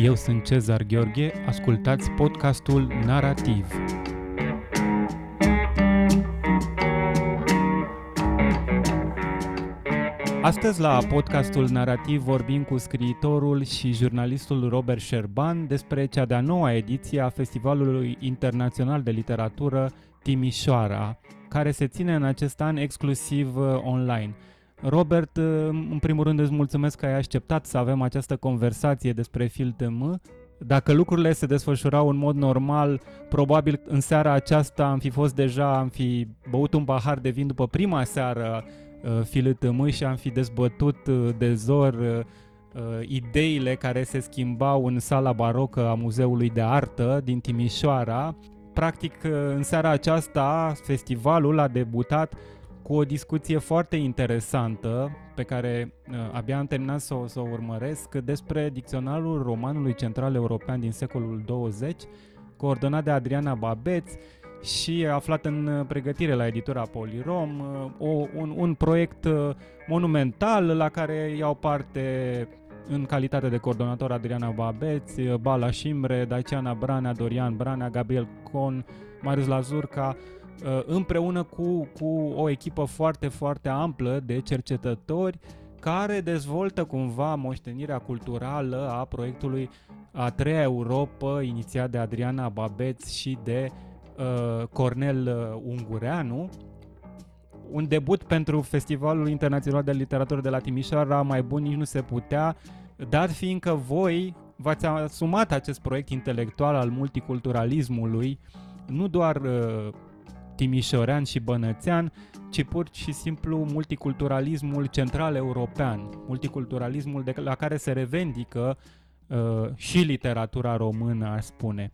Eu sunt Cezar Gheorghe, ascultați podcastul Narativ. Astăzi la podcastul Narativ vorbim cu scriitorul și jurnalistul Robert Șerban despre cea de-a noua ediție a Festivalului Internațional de Literatură Timișoara, care se ține în acest an exclusiv uh, online. Robert, uh, în primul rând îți mulțumesc că ai acceptat să avem această conversație despre FilTM. Dacă lucrurile se desfășurau în mod normal, probabil în seara aceasta am fi fost deja, am fi băut un pahar de vin după prima seară uh, FilTM și am fi dezbătut uh, de zor ideile care se schimbau în sala barocă a Muzeului de Artă din Timișoara. Practic, în seara aceasta, festivalul a debutat cu o discuție foarte interesantă pe care uh, abia am terminat să o, să o urmăresc despre dicționarul romanului central european din secolul 20, coordonat de Adriana Babeț și aflat în pregătire la editura Polirom, uh, o, un, un proiect uh, monumental la care iau parte în calitate de coordonator Adriana Babeț, Bala Șimre, Daciana Branea, Dorian Branea, Gabriel Con, Marius Lazurca, Uh, împreună cu, cu o echipă foarte, foarte amplă de cercetători care dezvoltă cumva moștenirea culturală a proiectului a treia Europa, inițiat de Adriana Babeț și de uh, Cornel uh, Ungureanu. Un debut pentru Festivalul Internațional de Literatură de la Timișoara, mai bun nici nu se putea, dat fiindcă voi v-ați asumat acest proiect intelectual al multiculturalismului, nu doar uh, timișorean și bănățean, ci pur și simplu multiculturalismul central european, multiculturalismul de la care se revendică uh, și literatura română, aș spune.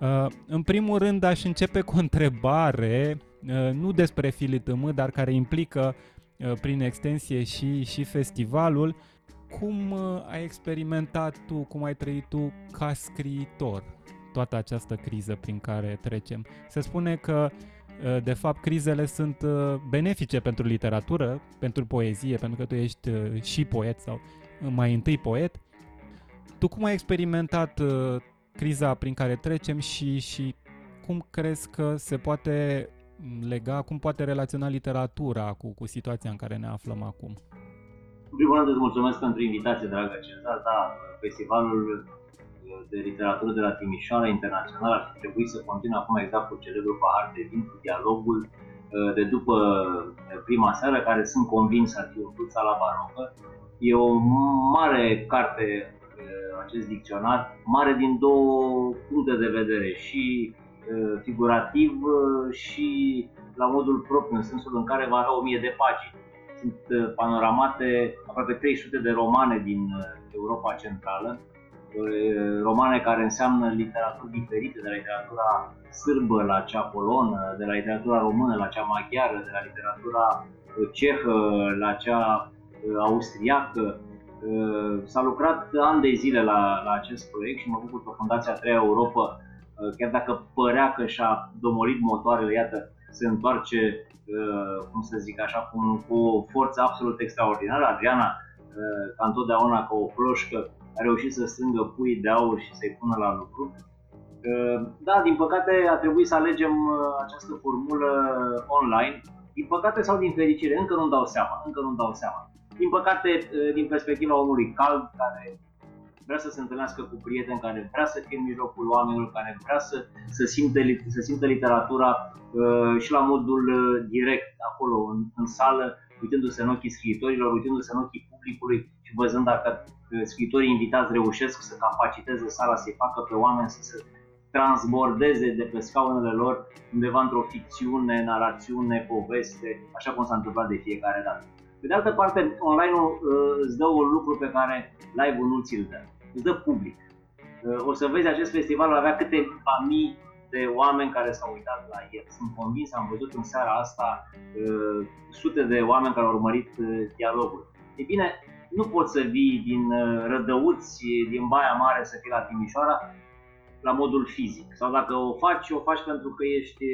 Uh, în primul rând aș începe cu o întrebare, uh, nu despre FilTM, dar care implică uh, prin extensie și, și festivalul. Cum uh, ai experimentat tu, cum ai trăit tu ca scriitor toată această criză prin care trecem? Se spune că uh, Uh, de fapt, crizele sunt uh, benefice pentru literatură, pentru poezie, pentru că tu ești uh, și poet sau mai întâi poet. Tu cum ai experimentat criza prin care trecem și, și cum crezi că se poate lega, cum poate relaționa literatura cu, cu situația în care ne aflăm acum? În primul rând îți mulțumesc pentru invitație, dragă Cezar. Da, festivalul de literatură de la Timișoara Internațional ar fi trebuit să continue acum exact cu celebrul pahar de vin, cu dialogul uh, de după uh, prima seară, care sunt convins ar fi umplut sala barocă. E o mare carte, uh, acest dicționar, mare din două puncte de vedere, și figurativ și la modul propriu, în sensul în care va avea o mie de pagini. Sunt panoramate aproape 300 de romane din Europa Centrală, romane care înseamnă literaturi diferite, de la literatura sârbă la cea polonă, de la literatura română la cea maghiară, de la literatura cehă la cea austriacă. S-a lucrat ani de zile la, la acest proiect și mă bucur că Fundația 3 Europa, chiar dacă părea că și-a domolit motoarele, iată, se întoarce, cum să zic așa, cu, cu o forță absolut extraordinară. Adriana, ca întotdeauna, ca o ploșcă, a reușit să strângă pui de aur și să-i pună la lucru. Da, din păcate a trebuit să alegem uh, această formulă online. Din păcate sau din fericire, încă nu dau seama, încă nu dau seama. Din păcate, uh, din perspectiva omului cald, care vrea să se întâlnească cu prieteni, care vrea să fie în mijlocul oamenilor, care vrea să, să, simte, să simte literatura uh, și la modul uh, direct, acolo, în, în sală, uitându-se în ochii scriitorilor, uitându-se în ochii publicului și văzând dacă scriitorii invitați reușesc să capaciteze sala, să-i facă pe oameni să se transbordeze de pe scaunele lor undeva într-o ficțiune, narațiune, poveste, așa cum s-a întâmplat de fiecare dată. Pe de altă parte, online-ul uh, îți dă un lucru pe care live-ul nu ți-l dă. Îți dă public. Uh, o să vezi acest festival avea câteva mii de oameni care s-au uitat la el. Sunt convins, am văzut în seara asta uh, sute de oameni care au urmărit dialogul. E bine, nu poți să vii din uh, Rădăuți, din Baia Mare să fii la Timișoara la modul fizic. Sau dacă o faci, o faci pentru că ești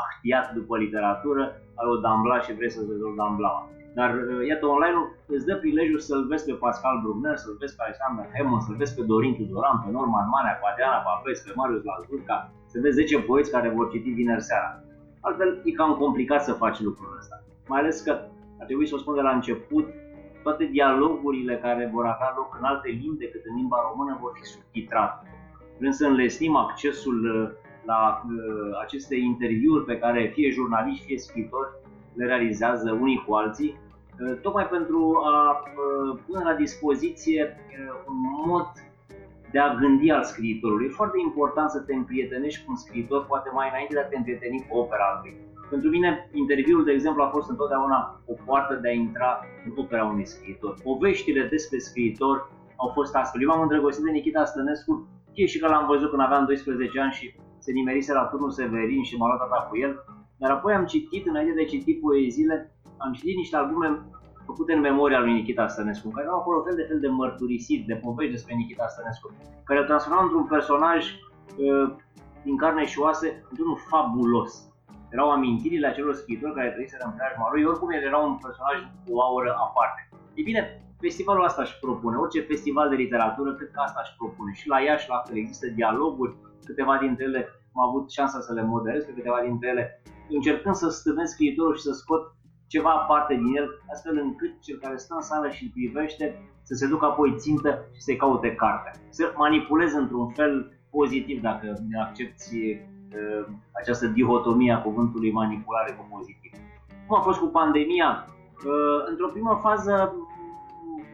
ahtiat după literatură, ai o dambla și vrei să vezi o dambla. Dar uh, iată, online îți dă prilejul să-l vezi pe Pascal Brugner, să-l vezi pe Alexander Hammond, să-l vezi pe Dorin Tudoran, pe Norman Manea, pe Adriana Papes, pe Marius Lazurca, să vezi 10 poeți care vor citi vineri seara. Altfel, e cam complicat să faci lucrul ăsta. Mai ales că, ar trebui să o spun de la început, toate dialogurile care vor avea loc în alte limbi decât în limba română vor fi subtitrate. Vrem să înlesnim accesul uh, la uh, aceste interviuri pe care fie jurnaliști, fie scritori le realizează unii cu alții, uh, tocmai pentru a pune la dispoziție un mod de a gândi al scriitorului. E foarte important să te împrietenești cu un scriitor, poate mai înainte de a te împrieteni cu opera lui. Pentru mine, interviul, de exemplu, a fost întotdeauna o poartă de a intra în opera unui scriitor. Poveștile despre scriitor au fost astfel. Eu m-am îndrăgostit de Nikita Stănescu, fie și că l-am văzut când aveam 12 ani și se nimerise la turnul Severin și m-a luat tata cu el, dar apoi am citit, înainte de a citi poeziile, am citit niște albume făcute în memoria lui Nikita Stănescu, care au acolo fel de fel de mărturisit, de povești despre Nikita Stănescu, care îl transformau într-un personaj uh, din carne și oase, într-unul fabulos erau amintirile acelor scriitori care trăiseră în preajma lui, oricum el era un personaj cu o aură aparte. Ei bine, festivalul asta își propune, orice festival de literatură, cred că asta își propune. Și la Iași, la fel, există dialoguri, câteva dintre ele am avut șansa să le moderez pe câteva dintre ele, încercând să stârnesc scriitorul și să scot ceva aparte din el, astfel încât cel care stă în sală și îl privește să se ducă apoi țintă și să-i caute cartea. Să manipuleze într-un fel pozitiv, dacă accepti Uh, această dihotomie a cuvântului manipulare cu pozitiv. Cum a fost cu pandemia? Uh, într-o primă fază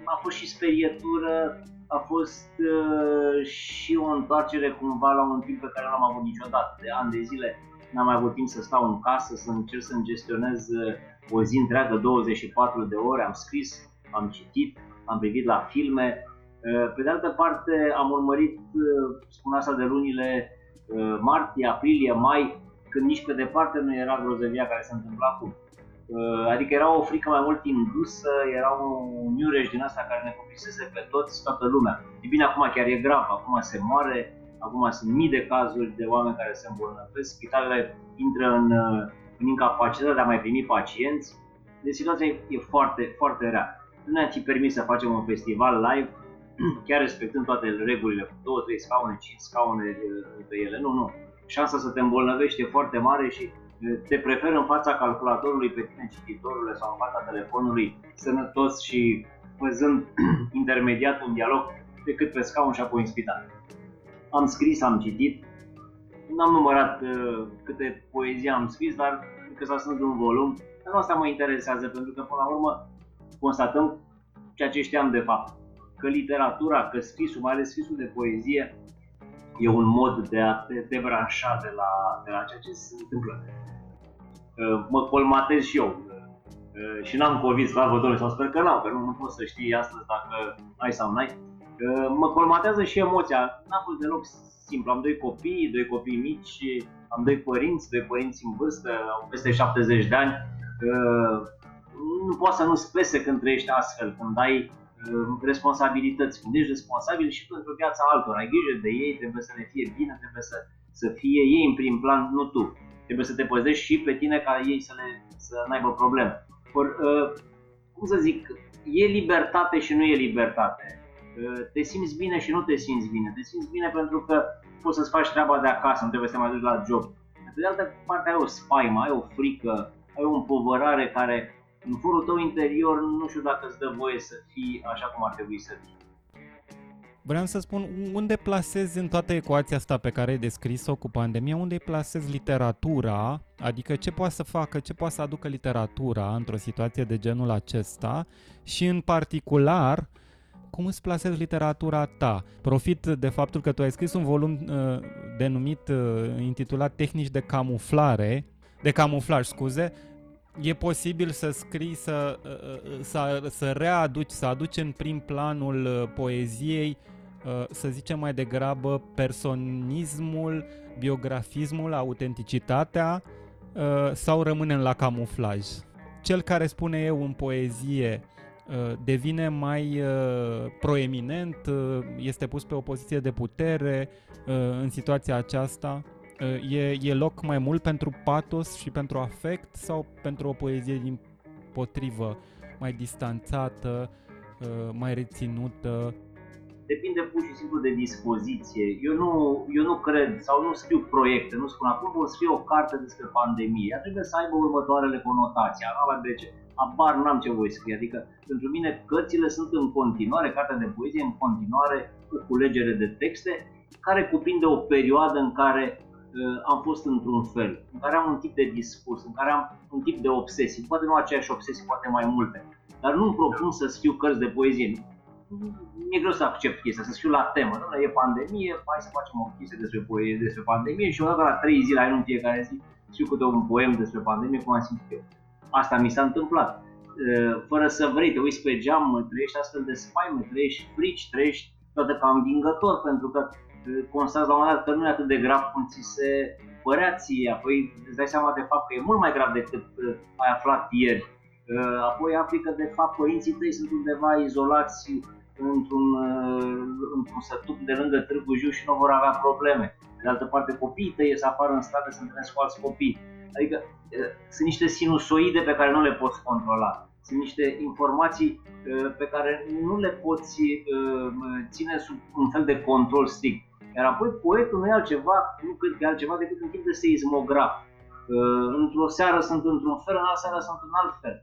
a fost și sperietură, a fost uh, și o întoarcere cumva la un timp pe care nu l-am avut niciodată. De ani de zile n-am mai avut timp să stau în casă, să încerc să gestionez o zi întreagă, 24 de ore, am scris, am citit, am privit la filme. Pe de altă parte, am urmărit, spun asta de lunile Uh, martie, aprilie, mai, când nici pe departe nu era grozăvia care se întâmpla acum. Uh, adică era o frică mai mult indusă, era un iureș din asta care ne cuprisese pe toți, toată lumea. E bine, acum chiar e grav, acum se moare, acum sunt mii de cazuri de oameni care se îmbolnăvesc, spitalele intră în, uh, în incapacitatea de a mai primi pacienți. Deci situația e foarte, foarte rea. Nu ne-am fi permis să facem un festival live chiar respectând toate regulile, cu două, trei scaune, cinci scaune uh, pe ele. Nu, nu. Șansa să te îmbolnăvești e foarte mare și uh, te prefer în fața calculatorului pe tine, cititorule, sau în fața telefonului, sănătos și văzând intermediat un dialog, decât pe scaun și apoi în spital. Am scris, am citit, n-am numărat uh, câte poezii am scris, dar că s-a strâns un volum. Dar nu asta mă interesează, pentru că până la urmă constatăm ceea ce știam de fapt că literatura, că scrisul, mai ales scrisul de poezie, e un mod de a te debranșa de la, de la ceea ce se întâmplă. Uh, mă colmatez și eu uh, și n-am COVID, slavă Domnului, sau sper că n-am, că nu, nu poți să știi astăzi dacă ai sau n-ai. Uh, mă colmatează și emoția, n-a fost deloc simplu. Am doi copii, doi copii mici, am doi părinți, doi părinți în vârstă, au peste 70 de ani. Nu poate să nu spese când trăiești astfel, când ai Uh, responsabilități. Când ești responsabil și pentru viața altora, ai grijă de ei, trebuie să le fie bine, trebuie să, să fie ei în prim plan, nu tu. Trebuie să te păzești și pe tine ca ei să, le, să n-aibă probleme. Or, uh, cum să zic, e libertate și nu e libertate. Uh, te simți bine și nu te simți bine. Te simți bine pentru că poți să-ți faci treaba de acasă, nu trebuie să te mai duci la job. Pe de altă parte ai o spaimă, ai o frică, ai o împovărare care în forul tău interior nu știu dacă îți dă voie să fii așa cum ar trebui să fii. Vreau să spun, unde plasezi în toată ecuația asta pe care ai descris-o cu pandemia, unde plasezi literatura, adică ce poate să facă, ce poate să aducă literatura într-o situație de genul acesta și în particular, cum îți plasezi literatura ta? Profit de faptul că tu ai scris un volum uh, denumit, uh, intitulat Tehnici de camuflare, de camuflaj, scuze, e posibil să scrii, să, uh, uh, să, să readuci, să aduci în prim planul uh, poeziei, să zicem mai degrabă, personismul, biografismul, autenticitatea sau rămânem la camuflaj? Cel care spune eu în poezie devine mai proeminent, este pus pe o poziție de putere în situația aceasta? E, e loc mai mult pentru patos și pentru afect sau pentru o poezie din potrivă mai distanțată, uh, mai reținută? Depinde pur și simplu de dispoziție. Eu nu, eu nu cred sau nu scriu proiecte, nu spun acum vor scrie o carte despre pandemie. Ea trebuie să aibă următoarele conotații. Ala de ce? Abar n-am ce voi scrie. Adică pentru mine cărțile sunt în continuare, cartea de poezie în continuare o culegere de texte care cuprinde o perioadă în care uh, am fost într-un fel, în care am un tip de discurs, în care am un tip de obsesii, poate nu aceeași obsesii, poate mai multe, dar nu-mi propun să scriu cărți de poezie mi-e greu să accept chestia, să scriu la temă. Doamne, e pandemie, hai să facem o chestie despre, poezie, despre pandemie și odată la trei zile, în fiecare zi, scriu câte un poem despre pandemie, cum am simțit eu. Asta mi s-a întâmplat. Fără să vrei, te uiți pe geam, trăiești astfel de spaime, trăiești frici, trăiești toate ca învingător, pentru că constați la un moment dat că nu e atât de grav cum ți se părea ție, apoi îți dai seama de fapt că e mult mai grav decât ai aflat ieri. Apoi afli că de fapt părinții tăi sunt undeva izolați într-un, uh, într-un sătuc de lângă Târgu Jiu și nu vor avea probleme. De de altă parte, copiii tăi să apară în stradă să întâlnesc cu alți copii. Adică uh, sunt niște sinusoide pe care nu le poți controla. Sunt niște informații uh, pe care nu le poți ține sub un fel de control strict. Iar apoi poetul nu e altceva, nu cred că e altceva decât un tip de seismograf. Într-o seară sunt într-un fel, în altă seară sunt în alt fel.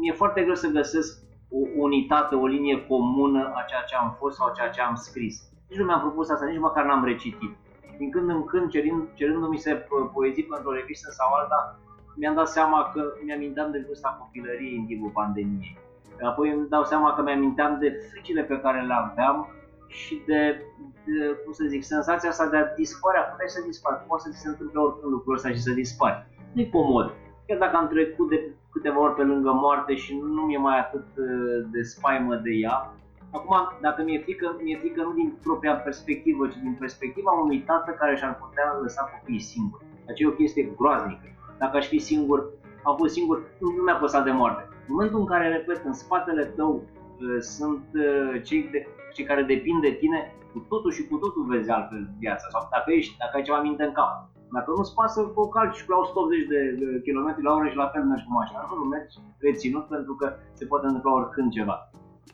Mi-e foarte greu să găsesc o unitate, o linie comună a ceea ce am fost sau a ceea ce am scris. Nici nu mi-am propus asta, nici măcar n-am recitit. Din când în când, cerind, cerându-mi se poezii pentru o revistă sau alta, mi-am dat seama că mi-aminteam de vârsta copilăriei în timpul pandemiei. Apoi îmi dau seama că mi-aminteam de fricile pe care le aveam și de, de cum să zic, senzația asta de a dispărea. Puteai să dispari, poate să ți se întâmple oricând lucrul ăsta și să dispari. Nu-i comod. Chiar dacă am trecut de câteva ori pe lângă moarte și nu mi-e mai atât uh, de spaimă de ea. Acum, dacă mi-e frică, mi-e frică nu din propria perspectivă, ci din perspectiva unui tată care și-ar putea lăsa copiii singuri. Aceea e o chestie groaznică. Dacă aș fi singur, am fost singur, nu, nu mi-a păsat de moarte. În momentul în care, repet, în spatele tău uh, sunt uh, cei, de, cei care depind de tine, cu totul și cu totul vezi altfel viața. Sau dacă, ești, dacă ai ceva minte în cap. Dacă nu-ți pasă, o calci la 180 de km la oră și la fel mergi cu mașina. Nu, nu mergi reținut pentru că se poate întâmpla oricând ceva.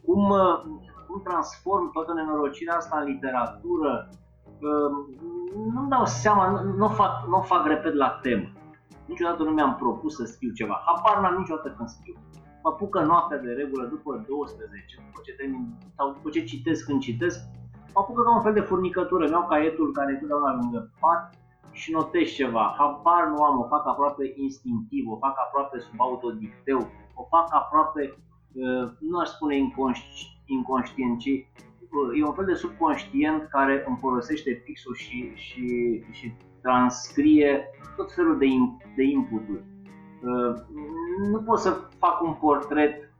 Cum, uh, cum transform toată nenorocirea asta în literatură? Um, nu-mi dau seama, nu, fac, nu fac repet la temă. Niciodată nu mi-am propus să scriu ceva. Habar n-am niciodată când scriu. Mă apucă noaptea de regulă după 12, după ce termin, sau după ce citesc când citesc, mă apucă ca un fel de furnicătură. Mi-au caietul care e totdeauna lângă pat, și notez ceva. Habar nu am, o fac aproape instinctiv, o fac aproape sub autodicteu, o fac aproape, uh, nu aș spune inconștient, ci uh, e un fel de subconștient care îmi folosește pixul și, și, și transcrie tot felul de, de inputuri. Uh, nu pot să fac un portret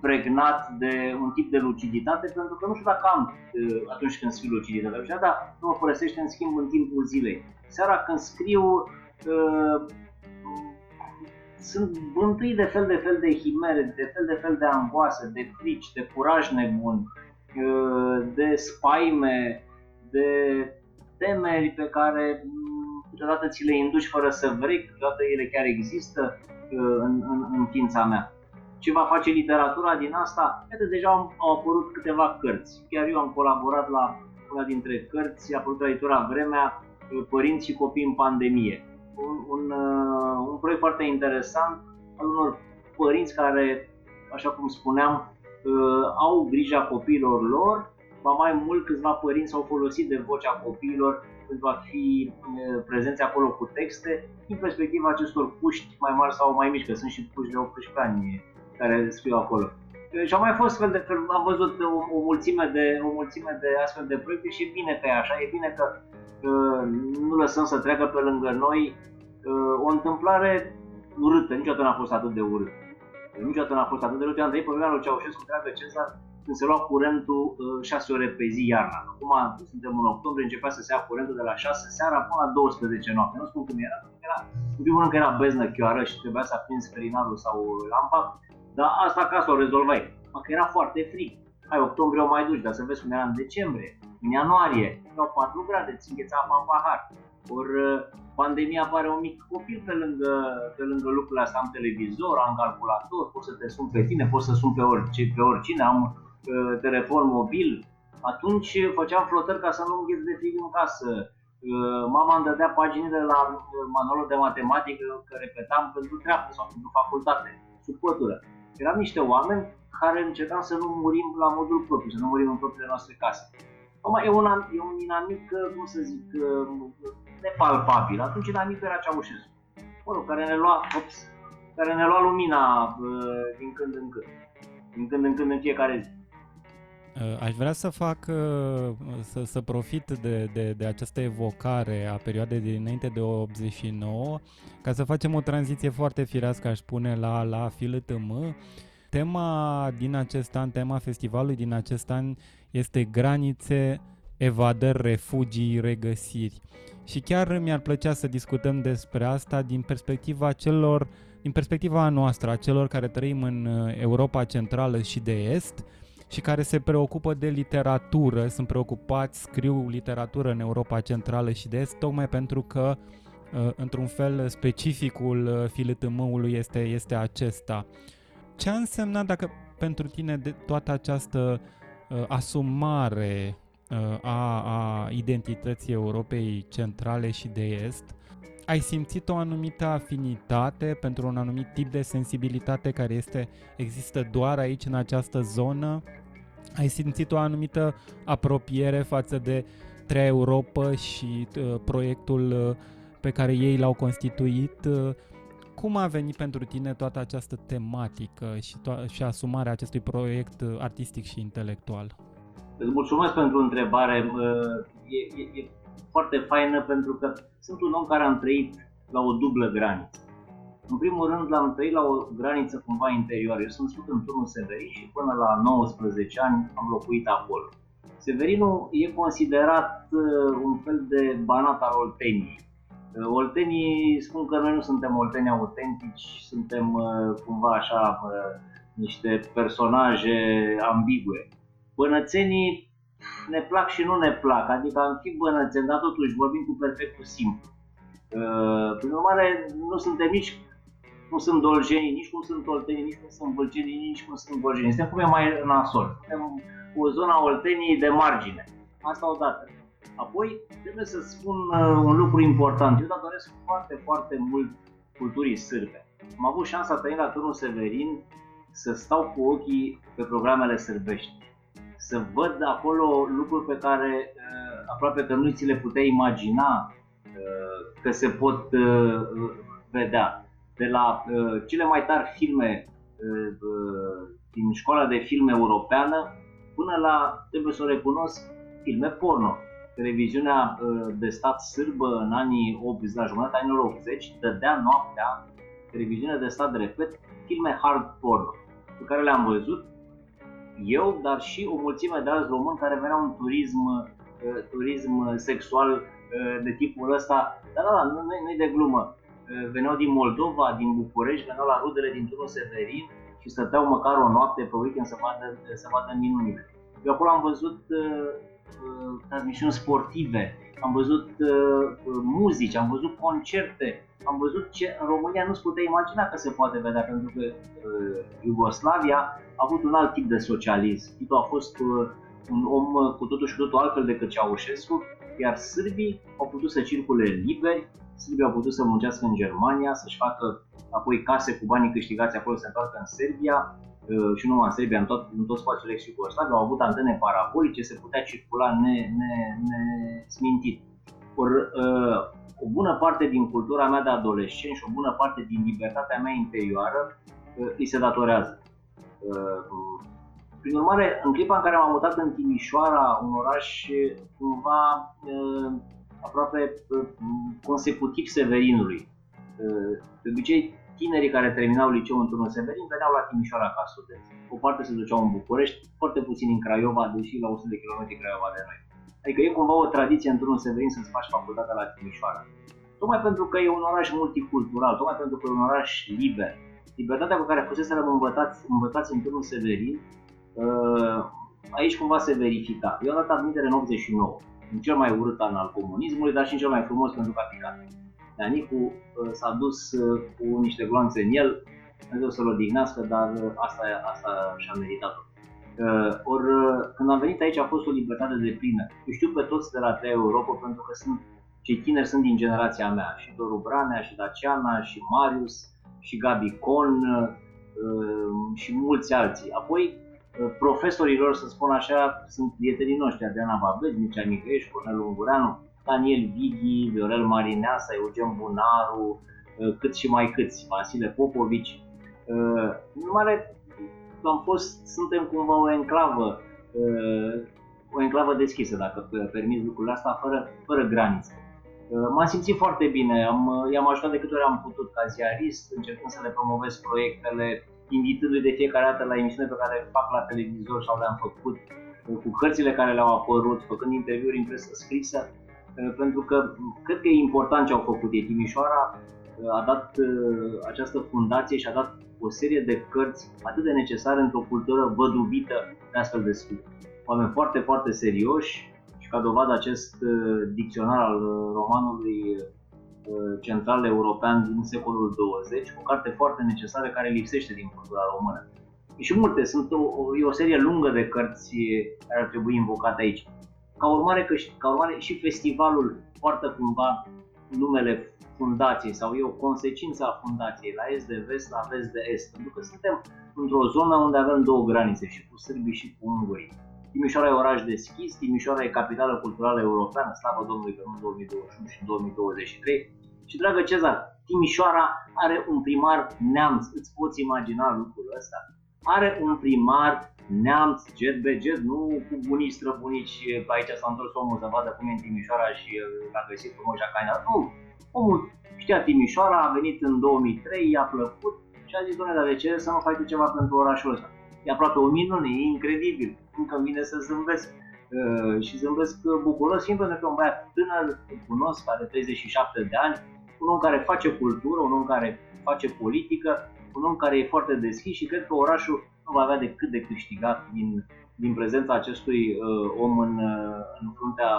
pregnat de un tip de luciditate, pentru că nu știu dacă am uh, atunci când scriu luciditate. Și da, nu mă părăsește în schimb în timpul zilei. Seara când scriu, uh, sunt bântuit de fel de fel de himere, de fel de fel de angoase, de frici, de curaj nebun, uh, de spaime, de temeri pe care mm, câteodată ți le induci fără să vrei, câteodată ele chiar există în, în, în ființa mea ce va face literatura din asta, iată, deja au, au apărut câteva cărți. Chiar eu am colaborat la una dintre cărți, a apărut la editura Vremea, Părinți și copii în pandemie. Un, un, uh, un proiect foarte interesant al unor părinți care, așa cum spuneam, uh, au grija copiilor lor, ba mai mult câțiva părinți au folosit de vocea copiilor pentru a fi uh, prezenți acolo cu texte, din perspectiva acestor puști mai mari sau mai mici, că sunt și puști de 18 ani care scriu acolo. Și au mai fost fel de fel, am văzut o, o, mulțime de, o mulțime de astfel de proiecte și e bine că e așa, e bine că uh, nu lăsăm să treacă pe lângă noi uh, o întâmplare urâtă, niciodată n-a fost atât de urât. Niciodată n-a fost atât de urât. Am trăit pe vremea lui Ceaușescu, dragă Cezar, când se lua curentul uh, 6 ore pe zi iarna. Acum suntem în octombrie, începea să se ia curentul de la 6 seara până la 12 noapte. Nu spun cum era. era în primul rând că era beznă chioară și trebuia să aprinzi ferinalul sau lampa dar asta ca să o rezolvai. Mă, că era foarte frig. Hai, octombrie o mai duci, dar să vezi cum era în decembrie, în ianuarie, erau 4 grade, ți îngheța apa în pahar. Ori pandemia apare un mic copil pe lângă, pe lângă lucrurile astea. Am televizor, am calculator, pot să te sun pe tine, pot să sun pe, orice, pe oricine, am uh, telefon mobil. Atunci făceam flotări ca să nu îngheț de frig în casă. Uh, mama îmi dădea paginile la manualul de matematică că repetam pentru treaptă sau pentru facultate, sub pătură. Eram niște oameni care încercam să nu murim la modul propriu, să nu murim în propriile noastre case. Acum e un, e un inamic, cum să zic, nepalpabil. Atunci inamicul era Ceaușescu. Mă rog, care ne lua, ops, care ne lua lumina din când în când. Din când în când în fiecare zi. Uh, aș vrea să fac, uh, să, să profit de, de, de această evocare a perioadei dinainte de 89, ca să facem o tranziție foarte firească, aș spune, la, la FILTM. Tema din acest an, tema festivalului din acest an este granițe, evadări, refugii, regăsiri. Și chiar mi-ar plăcea să discutăm despre asta din perspectiva celor, din perspectiva noastră, a celor care trăim în uh, Europa Centrală și de Est, și care se preocupă de literatură, sunt preocupați, scriu literatură în Europa Centrală și de Est, tocmai pentru că, uh, într-un fel, specificul uh, filitm este, este acesta. Ce a însemnat dacă pentru tine de toată această uh, asumare a, a identității Europei Centrale și de Est, ai simțit o anumită afinitate pentru un anumit tip de sensibilitate care este există doar aici în această zonă ai simțit o anumită apropiere față de Trea Europa și uh, proiectul uh, pe care ei l-au constituit. Uh, cum a venit pentru tine toată această tematică și, to- și asumarea acestui proiect uh, artistic și intelectual? Îți mulțumesc pentru întrebare. Uh, e, e, e foarte faină pentru că sunt un om care am trăit la o dublă graniță. În primul rând l-am trăit la o graniță cumva interioară. Eu sunt născut în turnul Severin și până la 19 ani am locuit acolo. Severinul e considerat uh, un fel de banat al Olteniei. Uh, oltenii spun că noi nu suntem olteni autentici, suntem uh, cumva așa niște personaje ambigue. Bănățenii ne plac și nu ne plac, adică am fi bănățeni, dar totuși vorbim cu perfectul simplu. Prin urmare, nu suntem nici nu sunt dolgenii, nici cum sunt oltenii, nici cum sunt vâlcenii, nici cum sunt gorjenii. Suntem cum e mai nasol. Suntem cu zona olteniei de margine. Asta odată. Apoi, trebuie să spun uh, un lucru important. Eu datoresc foarte, foarte mult culturii sârbe. Am avut șansa trăind la turnul Severin să stau cu ochii pe programele sârbești. Să văd acolo lucruri pe care uh, aproape că nu ți le puteai imagina uh, că se pot uh, vedea de la uh, cele mai tari filme uh, uh, din școala de film europeană până la, trebuie să o recunosc, filme porno. Televiziunea uh, de stat sârbă în anii 80, la jumătatea anilor 80, dădea noaptea, televiziunea de stat, repet, filme hard porno, pe care le-am văzut eu, dar și o mulțime de alți români care veneau în turism, uh, turism sexual uh, de tipul ăsta. Dar da, da, nu, nu e de glumă. Eh, veneau din Moldova, din București, veneau la rudele din turnul Severin și stăteau măcar o noapte pe weekend să vadă, să vadă minunile. Eu acolo am văzut uh, uh, transmisiuni sportive, am văzut uh, muzici, am văzut concerte, am văzut ce în România nu-ți putea imagina că se poate vedea, pentru că uh, Iugoslavia a avut un alt tip de socialism. Tito a fost uh, un om cu totul și totul altfel decât Ceaușescu, iar sârbii au putut să circule liberi, Sârbii au putut să muncească în Germania, să-și facă apoi case cu banii câștigați acolo, să se întoarcă în Serbia uh, și nu numai în Serbia, în tot, în tot spațiul ex Iugoslavia, au avut antene parabolice, se putea circula nesmintit. Ne, ne Or, uh, o bună parte din cultura mea de adolescent și o bună parte din libertatea mea interioară uh, îi se datorează. Prin urmare, în clipa în care m-am mutat în Timișoara, un oraș cumva aproape uh, consecutiv Severinului. Uh, de obicei, tinerii care terminau liceul în turnul Severin veneau la Timișoara ca studenți. O parte se duceau în București, foarte puțin în Craiova, deși la 100 de km Craiova de noi. Adică e cumva o tradiție în turnul Severin să-ți faci facultatea la Timișoara. Tocmai pentru că e un oraș multicultural, tocmai pentru că e un oraș liber. Libertatea cu care fusese învățați, învățați în turnul Severin, uh, aici cumva se verifica. Eu am dat admitere în 89 în cel mai urât an al comunismului, dar și în cel mai frumos pentru că a picat. Nicu s-a dus cu niște gloanțe în el, Dumnezeu să-l odihnească, dar asta, asta și-a meritat-o. Or, când am venit aici a fost o libertate de plină. Eu știu pe toți de la 3 Europa pentru că sunt cei tineri sunt din generația mea, și Doru Branea, și Daciana, și Marius, și Gabi Con, și mulți alții. Apoi, profesorii lor, să spun așa, sunt prietenii noștri, Adriana Babez, Mircea Micăieș, Cornel Ungureanu, Daniel Vighi, Viorel Marineasa, Eugen Bunaru, cât și mai câți, Vasile Popovici. În mare, am fost, suntem cumva o enclavă, o enclavă deschisă, dacă permis lucrurile astea, fără, fără granițe. M-am simțit foarte bine, am, i-am ajutat de câte ori am putut ca ziarist, încercând să le promovez proiectele, invitându-i de fiecare dată la emisiune pe care le fac la televizor sau le-am făcut, cu cărțile care le-au apărut, făcând interviuri în presă scrisă, pentru că cred că e important ce au făcut ei. Timișoara a dat această fundație și a dat o serie de cărți atât de necesare într-o cultură văduvită de astfel de studiu. Oameni foarte, foarte serioși și ca dovadă acest dicționar al romanului central european din secolul 20, o carte foarte necesară care lipsește din cultura română. Și multe, sunt o, e o serie lungă de cărți care ar trebui invocate aici. Ca urmare, că, ca urmare și festivalul poartă cumva numele fundației sau e o consecință a fundației, la est de vest, la vest de est, pentru că suntem într-o zonă unde avem două granițe, și cu sârbii și cu ungurii. Timișoara e oraș deschis, Timișoara e capitală culturală europeană, slavă Domnului că în 2021 și 2023. Și dragă Cezar, Timișoara are un primar neamț, îți poți imagina lucrul ăsta? Are un primar neamț, jet be jet, nu cu bunici străbunici, pe aici s-a întors omul să vadă cum e în Timișoara și l-a găsit frumos Jacaina. Nu, omul știa Timișoara, a venit în 2003, i-a plăcut și a zis, doamne, dar de ce să nu faci ceva pentru orașul ăsta? E aproape o minune, e incredibil, încă vine să zâmbesc uh, și zâmbesc bucuros, fiind pentru că un băiat tânăr, cunosc, are 37 de ani, un om care face cultură, un om care face politică, un om care e foarte deschis și cred că orașul nu va avea decât de câștigat din, din prezența acestui uh, om în, uh, în fruntea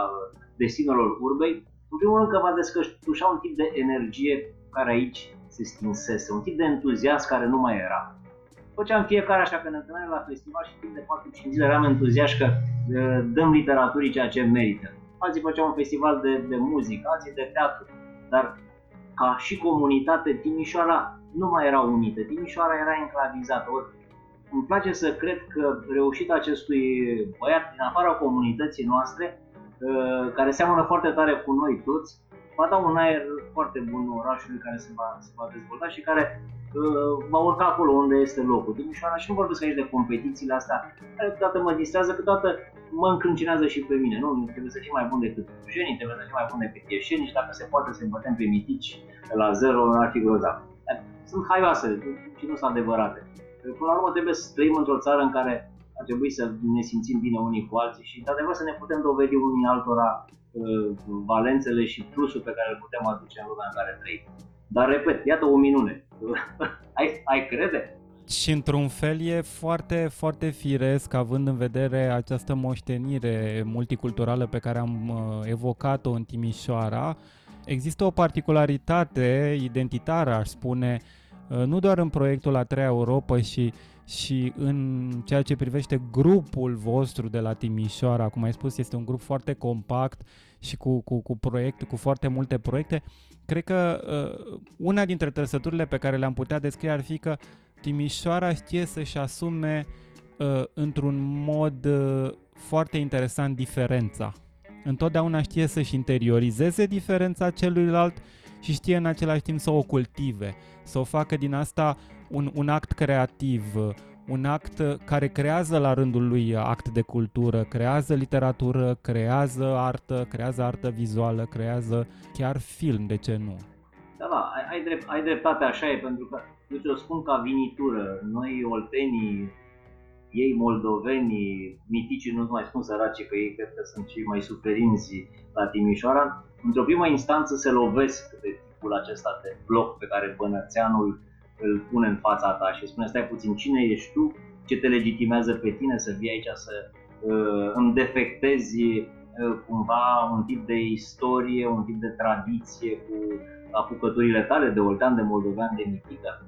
destinelor urbei. În primul rând că va descășușa un tip de energie care aici se stinsese, un tip de entuziasm care nu mai era. Făceam fiecare așa că ne întâlneam la festival și timp de 4-5 zile eram entuziaști că uh, dăm literaturii ceea ce merită. Alții făceau un festival de, de muzică, alții de teatru, dar ca și comunitate, Timișoara nu mai era unită, Timișoara era enclavizată. Ori îmi place să cred că reușita acestui băiat din afara comunității noastre, uh, care seamănă foarte tare cu noi toți, va da un aer foarte bun orașului care se va, se va dezvolta și care uh, va urca acolo unde este locul. Timișoara și nu vorbesc aici de competițiile astea, care câteodată mă distrează, câteodată mă încrâncinează și pe mine. Nu, trebuie să fii mai bun decât jenii, trebuie să fii mai bun decât ieșeni și dacă se poate să bătem pe mitici la zero, ar fi grozav. Sunt haioase și nu sunt adevărate. Până la urmă trebuie să trăim într-o țară în care ar trebui să ne simțim bine unii cu alții și, de adevăr, să ne putem dovedi unii altora uh, valențele și plusul pe care îl putem aduce în lumea în care trăim. Dar, repet, iată o minune. ai, ai crede? Și într-un fel e foarte, foarte firesc, având în vedere această moștenire multiculturală pe care am uh, evocat-o în Timișoara. Există o particularitate identitară, aș spune, uh, nu doar în proiectul a treia Europa și, și în ceea ce privește grupul vostru de la Timișoara, cum ai spus, este un grup foarte compact și cu, cu, cu proiecte, cu foarte multe proiecte. Cred că uh, una dintre trăsăturile pe care le-am putea descrie ar fi că Timișoara știe să-și asume uh, într-un mod uh, foarte interesant diferența. Întotdeauna știe să-și interiorizeze diferența celuilalt și știe în același timp să o cultive, să o facă din asta un, un act creativ, un act care creează la rândul lui act de cultură, creează literatură, creează artă, creează artă vizuală, creează chiar film, de ce nu? Da, da, ai, ai, drept, ai dreptate, așa e, pentru că eu ți-o spun ca vinitură. Noi, oltenii, ei moldovenii, miticii, nu mai spun săraci, că ei cred că sunt cei mai suferinți la Timișoara, într-o primă instanță se lovesc de tipul acesta de bloc pe care Bănățeanul îl pune în fața ta și spune, stai puțin, cine ești tu, ce te legitimează pe tine să vii aici să uh, îmi defectezi cumva un tip de istorie, un tip de tradiție cu apucăturile tale de oltean, de moldovean, de mitică.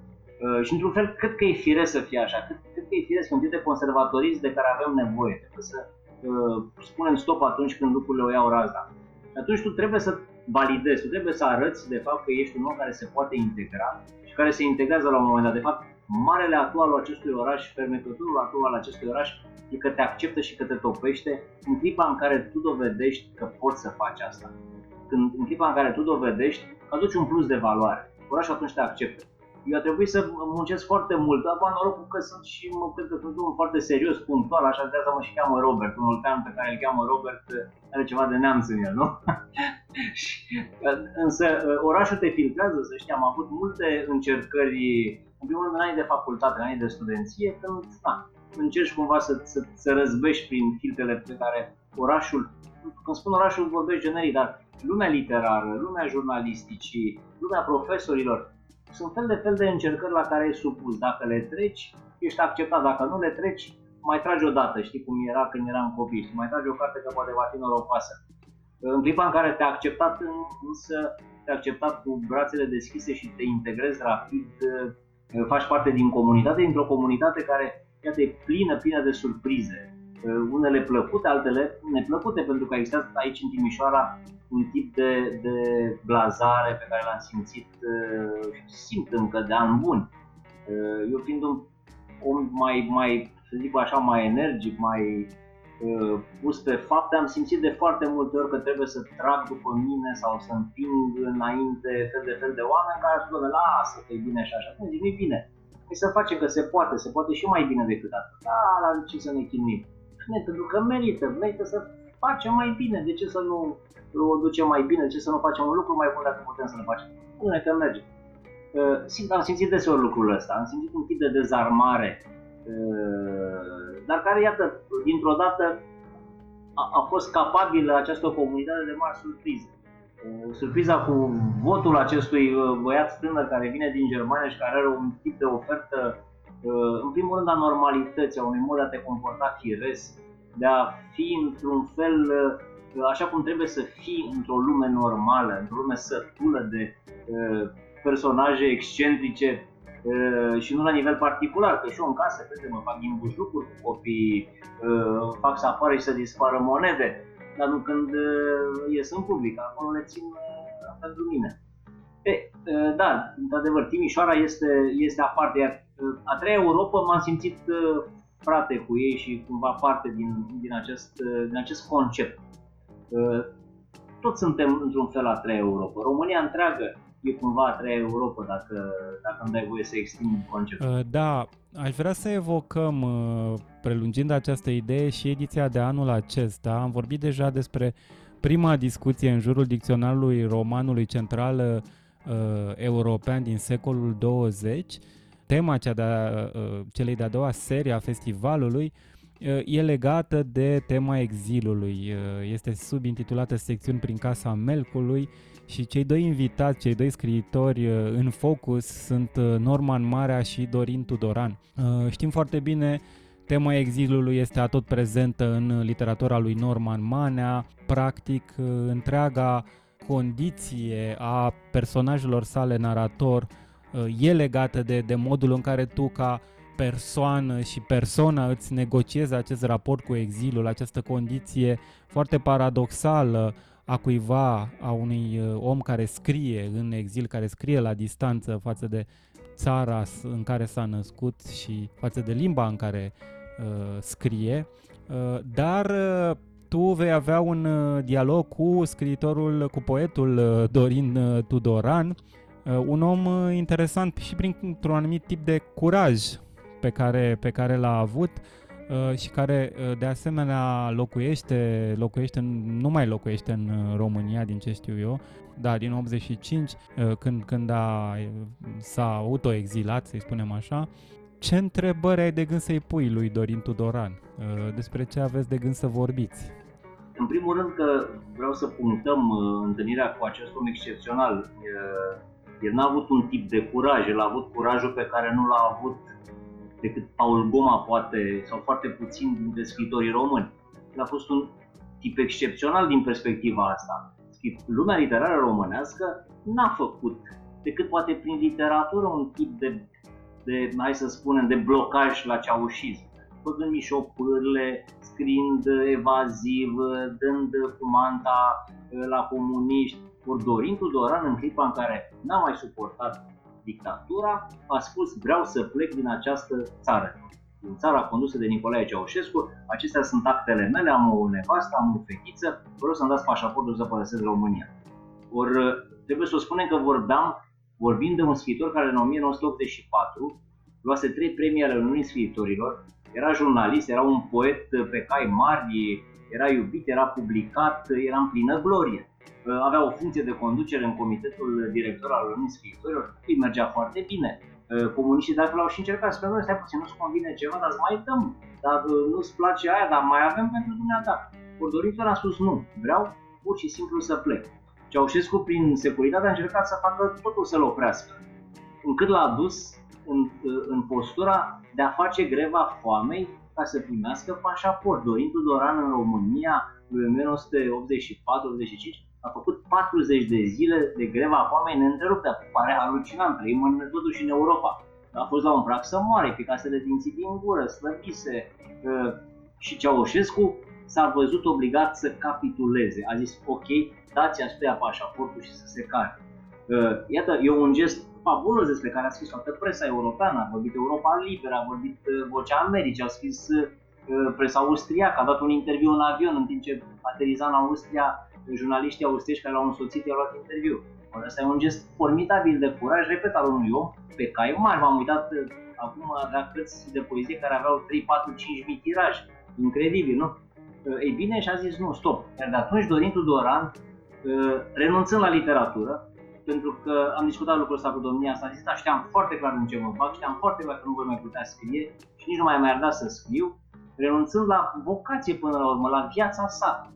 Și într-un fel, cred că e firesc să fie așa, cred, cred că e firesc un tip de conservatorism de care avem nevoie. Trebuie să uh, spunem stop atunci când lucrurile o iau razna. Și atunci tu trebuie să validezi, tu trebuie să arăți de fapt că ești un om care se poate integra și care se integrează la un moment dat. De fapt, marele atu al acestui oraș, fermecătorul atu al acestui oraș e că te acceptă și că te topește în clipa în care tu dovedești că poți să faci asta. Când, în clipa în care tu dovedești că aduci un plus de valoare. Orașul atunci te acceptă. Eu a trebuit să muncesc foarte mult, dar am norocul că sunt și, mă, cred că sunt un foarte serios, punctual, așa de asta mă și cheamă Robert, unul pe care îl cheamă Robert are ceva de neamț în el, nu? Însă orașul te filtrează, să știi, am avut multe încercări, în primul rând în anii de facultate, în anii de studenție, când na, încerci cumva să, să, să răzbești prin filtrele pe care orașul, când spun orașul vorbesc generic, dar lumea literară, lumea jurnalisticii, lumea profesorilor, sunt fel de fel de încercări la care ai supus. Dacă le treci, ești acceptat. Dacă nu le treci, mai tragi o dată, știi cum era când eram copil. Mai tragi o carte că poate va fi norocoasă. În clipa în care te-a acceptat, însă te-a acceptat cu brațele deschise și te integrezi rapid, faci parte din comunitate, dintr-o comunitate care iată, e plină, plină de surprize. Unele plăcute, altele neplăcute, pentru că existat aici în Timișoara un tip de, de blazare pe care l-am simțit uh, și simt încă de an bun. Uh, eu fiind un om mai, mai, să zic așa, mai energic, mai uh, pus pe fapte, am simțit de foarte multe ori că trebuie să trag după mine sau să împing înainte fel de fel de oameni care spun, lasă că e bine și așa. Nu zic, nu bine. Păi să facem că se poate, se poate și mai bine decât atât. Da, la ce să ne chinuim? Pentru că merită, merită să facem mai bine. De ce să nu o ducem mai bine, ce să nu facem un lucru mai bun dacă putem să ne facem. Nu că merge. Uh, simt, am simțit deseori lucrul ăsta, am simțit un tip de dezarmare, uh, dar care, iată, dintr-o dată a, a fost capabilă această comunitate de mari surprize. Uh, surpriza cu votul acestui băiat tânăr care vine din Germania și care are un tip de ofertă, în primul rând a normalității, a unui mod de a te comporta firesc, de a fi într-un fel așa cum trebuie să fii într-o lume normală, într-o lume sătulă de uh, personaje excentrice uh, și nu la nivel particular, că și eu în casă, crede mă fac din bujucuri cu copii, uh, fac să apară și să dispară monede, dar nu când uh, ies în public, acolo le țin uh, pentru mine. E, uh, da, într-adevăr, Timișoara este, este aparte, iar uh, a treia Europa m-am simțit uh, frate cu ei și cumva parte din, din, acest, uh, din acest concept toți suntem într-un fel a treia Europa. România întreagă e cumva a treia Europa, dacă, dacă îmi dai voie să extind conceptul. Uh, da, aș vrea să evocăm, uh, prelungind această idee, și ediția de anul acesta. Am vorbit deja despre prima discuție în jurul dicționarului romanului central uh, european din secolul 20. Tema cea de uh, celei de-a doua serie a festivalului e legată de tema exilului. Este subintitulată Secțiuni prin Casa Melcului și cei doi invitați, cei doi scriitori în focus sunt Norman Marea și Dorin Tudoran. Știm foarte bine Tema exilului este atot prezentă în literatura lui Norman Manea. Practic, întreaga condiție a personajelor sale narator e legată de, de modul în care tu ca persoană și persoana îți negociezi acest raport cu exilul, această condiție foarte paradoxală a cuiva, a unui uh, om care scrie în exil, care scrie la distanță față de țara în care s-a născut și față de limba în care uh, scrie, uh, dar uh, tu vei avea un uh, dialog cu scriitorul, cu poetul uh, Dorin uh, Tudoran, uh, un om uh, interesant și printr-un anumit tip de curaj pe care, pe care l-a avut uh, și care uh, de asemenea locuiește, locuiește, nu mai locuiește în uh, România, din ce știu eu, da, din 85, când, când a, s-a autoexilat, să-i spunem așa, ce întrebări ai de gând să-i pui lui Dorin Tudoran? Despre ce aveți de gând să vorbiți? În primul rând că vreau să punctăm întâlnirea cu acest om excepțional. El n-a avut un tip de curaj, el a avut curajul pe care nu l-a avut decât Paul Goma poate, sau foarte puțin dintre scritorii români. El a fost un tip excepțional din perspectiva asta. Lumea literară românească n-a făcut decât poate prin literatură un tip de, de hai să spunem, de blocaj la ceaușism făcând mișopârle, scriind evaziv, dând cumanta la comuniști. Ori Dorin Tudoran, în clipa în care n-a mai suportat dictatura, a spus vreau să plec din această țară. Din țara condusă de Nicolae Ceaușescu, acestea sunt actele mele, am o nevastă, am o fetiță, vreau să-mi dați pașaportul să părăsesc România. Ori trebuie să o spunem că vorbeam, vorbind de un scriitor care în 1984 luase trei premii ale Uniunii Scriitorilor, era jurnalist, era un poet pe cai mari, era iubit, era publicat, era în plină glorie. Avea o funcție de conducere în comitetul director al Uniunii Scriitorilor, îi mergea foarte bine. Comuniștii de altfel au și încercat să spună, stai puțin, nu-ți convine ceva, dar mai dăm, dar nu-ți place aia, dar mai avem pentru dumneata. Coordonitor a spus nu, vreau pur și simplu să plec. Ceaușescu, prin securitate, a încercat să facă totul să-l oprească, încât l-a dus în, în postura de a face greva foamei ca să primească pașaport. Dorin Tudoran în România, în 1984-85, a făcut 40 de zile de greva foamei neîntreruptă. Pare halucinant, trăim în, totuși în Europa. A fost la un prag să moare, picasele dinții din gură, slăbise. Uh, și Ceaușescu s-a văzut obligat să capituleze. A zis, ok, dați astea pașaportul și să se care. Uh, iată, e un gest fabulos despre care a scris toată presa europeană, a vorbit Europa Liberă, a vorbit uh, Vocea Americii, a scris uh, presa austriacă, a dat un interviu în avion în timp ce ateriza în Austria, jurnaliștii austrieci care l-au însoțit i-au luat interviu. Or, asta e un gest formidabil de curaj, repet, al unui om pe cai mari. M-am uitat acum avea cărți de poezie care aveau 3, 4, 5 mii tiraj. Incredibil, nu? Ei bine, și a zis, nu, stop. Iar de atunci Dorin Tudoran, renunțând la literatură, pentru că am discutat lucrul ăsta cu domnia asta, zis, da, știam foarte clar în ce mă fac, știam foarte clar că nu voi mai putea scrie și nici nu mai mai dat să scriu, renunțând la vocație până la urmă, la viața sa.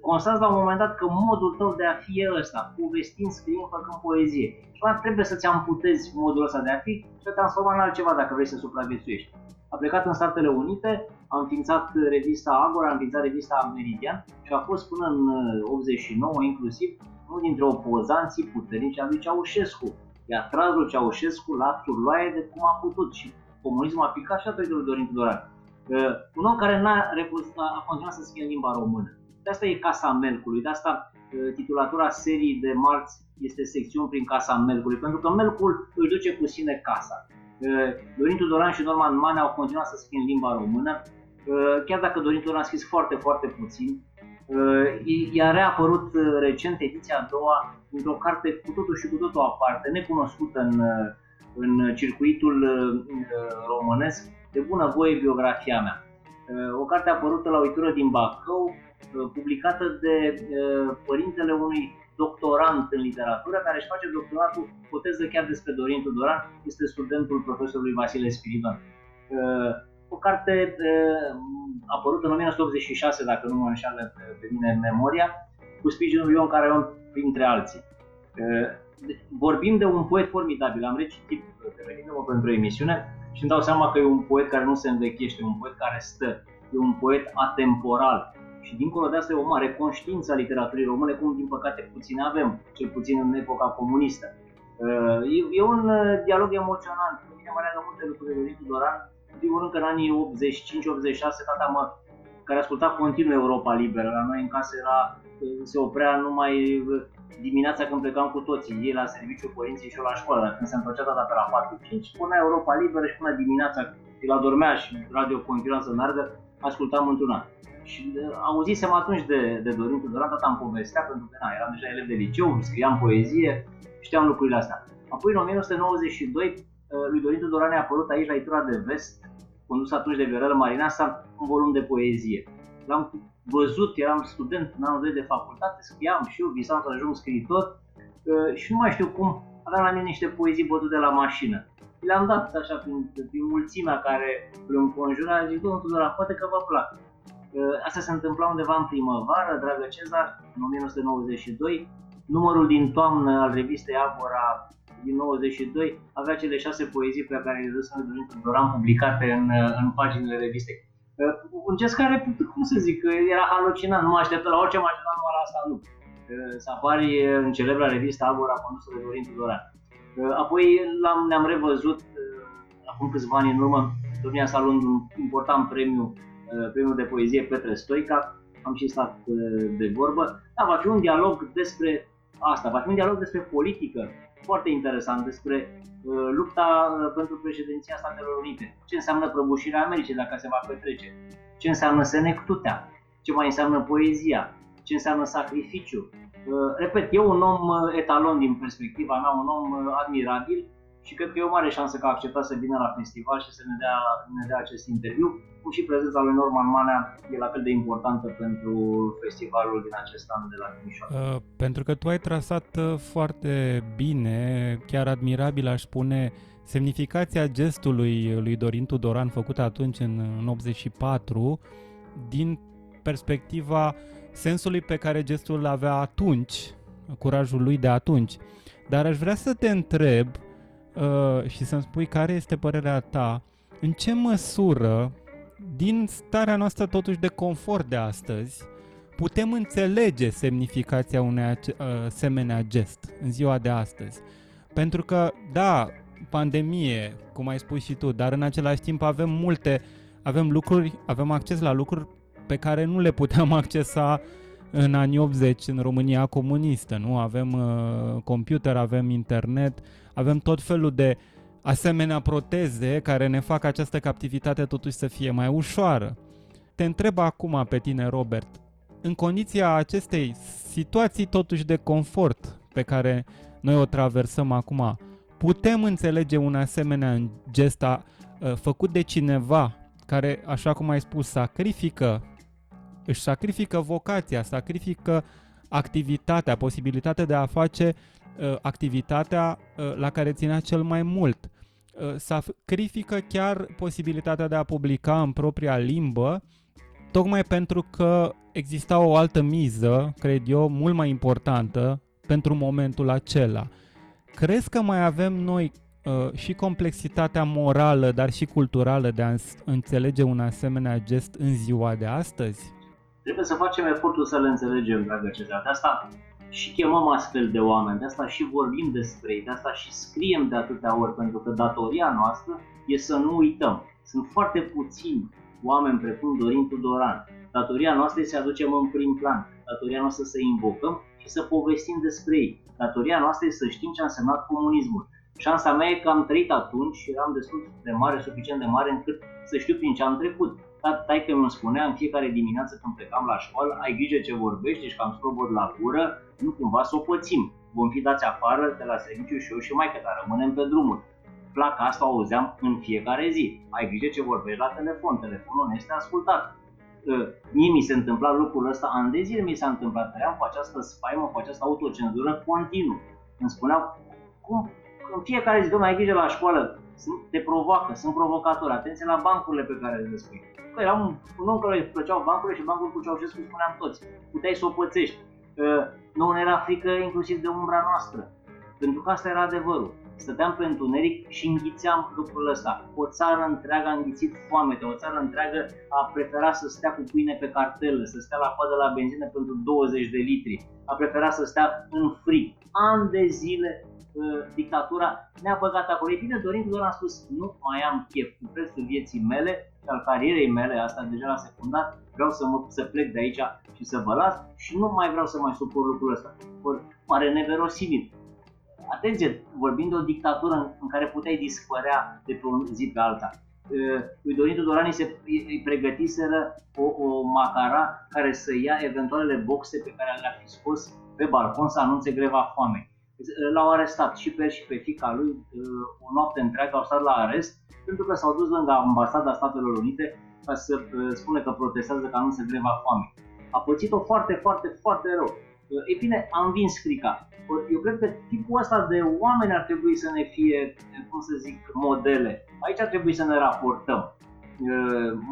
Constați la un moment dat că modul tău de a fi e ăsta, povestind, scriind, făcând poezie. Și trebuie să-ți amputezi modul ăsta de a fi și să transforma în altceva dacă vrei să supraviețuiești. A plecat în Statele Unite, a înființat revista Agora, a înființat revista Meridian și a fost până în 89 inclusiv unul dintre opozanții puternici al lui Ceaușescu. I-a tras lui Ceaușescu la turloaie de cum a putut și comunismul a picat și datorită lui Dorin Tudoran. Uh, un om care n-a refuzat, a continuat să scrie în limba română. De asta e Casa Melcului, de asta uh, titulatura serii de marți este secțiuni prin Casa Melcului, pentru că Melcul își duce cu sine casa. Uh, Dorin Tudoran și Norman Mane au continuat să scrie în limba română, uh, chiar dacă Dorin Tudoran a scris foarte, foarte puțin, I-a reapărut uh, recent ediția a doua într-o carte cu totul și cu totul aparte, necunoscută în, uh, în circuitul uh, românesc, de bună voie biografia mea. O carte apărută la uitură din Bacău, publicată de părintele unui doctorant în literatură care își face doctoratul, poteză chiar despre Dorin Tudoran, este studentul profesorului Vasile Spiridon o carte apărută în 1986, dacă nu mă înșală pe mine în memoria, cu sprijinul lui Ion Caraion, printre alții. Vorbim de un poet formidabil, am recitit pregătindu-mă pentru emisiune și îmi dau seama că e un poet care nu se învechește, un poet care stă, e un poet atemporal. Și dincolo de asta e o mare conștiință a literaturii române, cum din păcate puțin avem, cel puțin în epoca comunistă. E, e un dialog emoționant, pe mine mă leagă multe lucruri de Liviu Doran, în primul rând că în anii 85-86 tata mă, care asculta continuu Europa Liberă, la noi în casă era, se oprea numai dimineața când plecam cu toții, ei la serviciu, părinții și eu la școală, dar când se întorcea tata pe la 4-5, punea Europa Liberă și până dimineața, el adormea și radio continua să meargă, ascultam într-una. Și uh, auzisem atunci de, de Dorin Tudoran, tata îmi povestea, pentru că na, eram deja elev de liceu, scriam poezie, știam lucrurile astea. Apoi în 1992 Uh, lui Dorin Tudoran a apărut aici la Itura de Vest, condus atunci de Viorel Marinasa, un volum de poezie. L-am văzut, eram student în anul 2 de facultate, scriam și eu, visam să ajung scriitor uh, și nu mai știu cum, aveam la mine niște poezii bătute la mașină. Le-am dat așa prin, prin mulțimea care îl înconjura, zic, domnul Tudoran, poate că vă plac. Uh, asta se întâmpla undeva în primăvară, dragă Cezar, în 1992. Numărul din toamnă al revistei Agora din 92 avea cele șase poezii pe care le dăsem Dorin Doran publicate în, în paginile revistei. Un gest care, cum să zic, era halucinant, nu mă așteptă la orice, mă așteptam numai la asta, nu. Să apari în celebra revistă Albora condusă de Dorin Tudoran. Apoi l-am, ne-am revăzut acum câțiva ani în urmă, domnia sa luând un important premiu, premiul de poezie Petre Stoica, am și stat de vorbă. Da, va fi un dialog despre asta, va fi un dialog despre politică, foarte interesant, despre uh, lupta uh, pentru președinția Statelor Unite. Ce înseamnă prăbușirea Americii dacă se va petrece? Ce înseamnă senectutea? Ce mai înseamnă poezia? Ce înseamnă sacrificiu? Uh, repet, e un om uh, etalon din perspectiva mea, un om uh, admirabil și cred că e o mare șansă că a acceptat să vină la festival și să ne dea, ne dea acest interviu, cum și prezența lui Norman Manea e la fel de importantă pentru festivalul din acest an de la Timișoara. Uh, pentru că tu ai trasat uh, foarte bine, chiar admirabil aș spune, semnificația gestului lui Dorin Tudoran făcut atunci în, în 84 din perspectiva sensului pe care gestul avea atunci, curajul lui de atunci. Dar aș vrea să te întreb uh, și să-mi spui care este părerea ta, în ce măsură, din starea noastră totuși de confort de astăzi, putem înțelege semnificația unei uh, asemenea gest în ziua de astăzi. Pentru că, da, pandemie, cum ai spus și tu, dar în același timp avem multe, avem lucruri, avem acces la lucruri pe care nu le puteam accesa în anii 80 în România comunistă, nu? Avem uh, computer, avem internet, avem tot felul de asemenea proteze care ne fac această captivitate totuși să fie mai ușoară. Te întreb acum pe tine, Robert, în condiția acestei situații totuși de confort pe care noi o traversăm acum, putem înțelege un asemenea gest a, uh, făcut de cineva care, așa cum ai spus, sacrifică, își sacrifică vocația, sacrifică activitatea, posibilitatea de a face Uh, activitatea uh, la care ținea cel mai mult. Uh, sacrifică chiar posibilitatea de a publica în propria limbă, tocmai pentru că exista o altă miză, cred eu, mult mai importantă pentru momentul acela. Crezi că mai avem noi uh, și complexitatea morală, dar și culturală de a înțelege un asemenea gest în ziua de astăzi? Trebuie să facem efortul să le înțelegem, dragă Cezar. De asta și chemăm astfel de oameni, de asta și vorbim despre ei, de asta și scriem de atâtea ori, pentru că datoria noastră e să nu uităm. Sunt foarte puțini oameni precum Dorin Tudoran. Datoria noastră este să aducem în prim plan, datoria noastră să invocăm și să povestim despre ei. Datoria noastră este să știm ce a însemnat comunismul. Șansa mea e că am trăit atunci și eram destul de mare, suficient de mare încât să știu prin ce am trecut. Tai că îmi spunea în fiecare dimineață când plecam la școală, ai grijă ce vorbești, și că am scrobot la gură, nu cumva să o pățim. Vom fi dați afară de la serviciu și eu și mai că rămânem pe drumul. Placa asta o auzeam în fiecare zi. Ai grijă ce vorbești la telefon, telefonul nu este ascultat. Mie mi se întâmpla lucrul ăsta, ani de zile mi s-a întâmplat, trăiam cu această spaimă, cu această autocenzură continuu. Îmi spuneau, cum, în fiecare zi, domnule, ai grijă la școală, sunt, te provoacă, sunt provocatori, atenție la bancurile pe care le spui. Că era un, un om care își plăceau bancurile și bancul cu Ceaușescu spuneam toți, puteai să o pățești. Nu ne era frică inclusiv de umbra noastră, pentru că asta era adevărul. Stăteam pe întuneric și înghițeam lucrul ăsta. O țară întreagă a înghițit foamete, o țară întreagă a preferat să stea cu pâine pe cartelă, să stea la coadă la benzină pentru 20 de litri, a preferat să stea în frig. An de zile dictatura ne-a băgat acolo. E bine, Dorin Tudor a spus, nu mai am chef cu prețul vieții mele și al carierei mele, asta deja la secundar, vreau să, mă, să plec de aici și să vă las și nu mai vreau să mai suport lucrul ăsta. Pare neverosimil. Atenție, vorbim de o dictatură în, în care puteai dispărea de pe o zi pe alta. Lui Dorin Tudorani se îi pregătiseră o, o macara care să ia eventualele boxe pe care le-ar fi scos pe balcon să anunțe greva foamei l-au arestat și pe el și pe fica lui uh, o noapte întreagă au stat la arest pentru că s-au dus lângă ambasada Statelor Unite ca să uh, spune că protestează ca nu se greva foame. A pățit-o foarte, foarte, foarte rău. Uh, e bine, am vins frica. Eu cred că tipul ăsta de oameni ar trebui să ne fie, cum să zic, modele. Aici ar trebui să ne raportăm.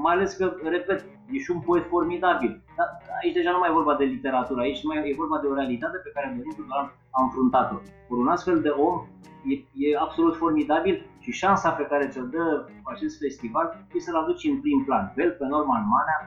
Mai ales că, repet, e și un poet formidabil. Dar aici deja nu mai e vorba de literatură, aici mai e vorba de o realitate pe care Dorin Tudoran a înfruntat-o. Ori un astfel de om e, e absolut formidabil Și șansa pe care ți-o dă acest festival e să-l aduci în prim plan. Vel pe Norman Manea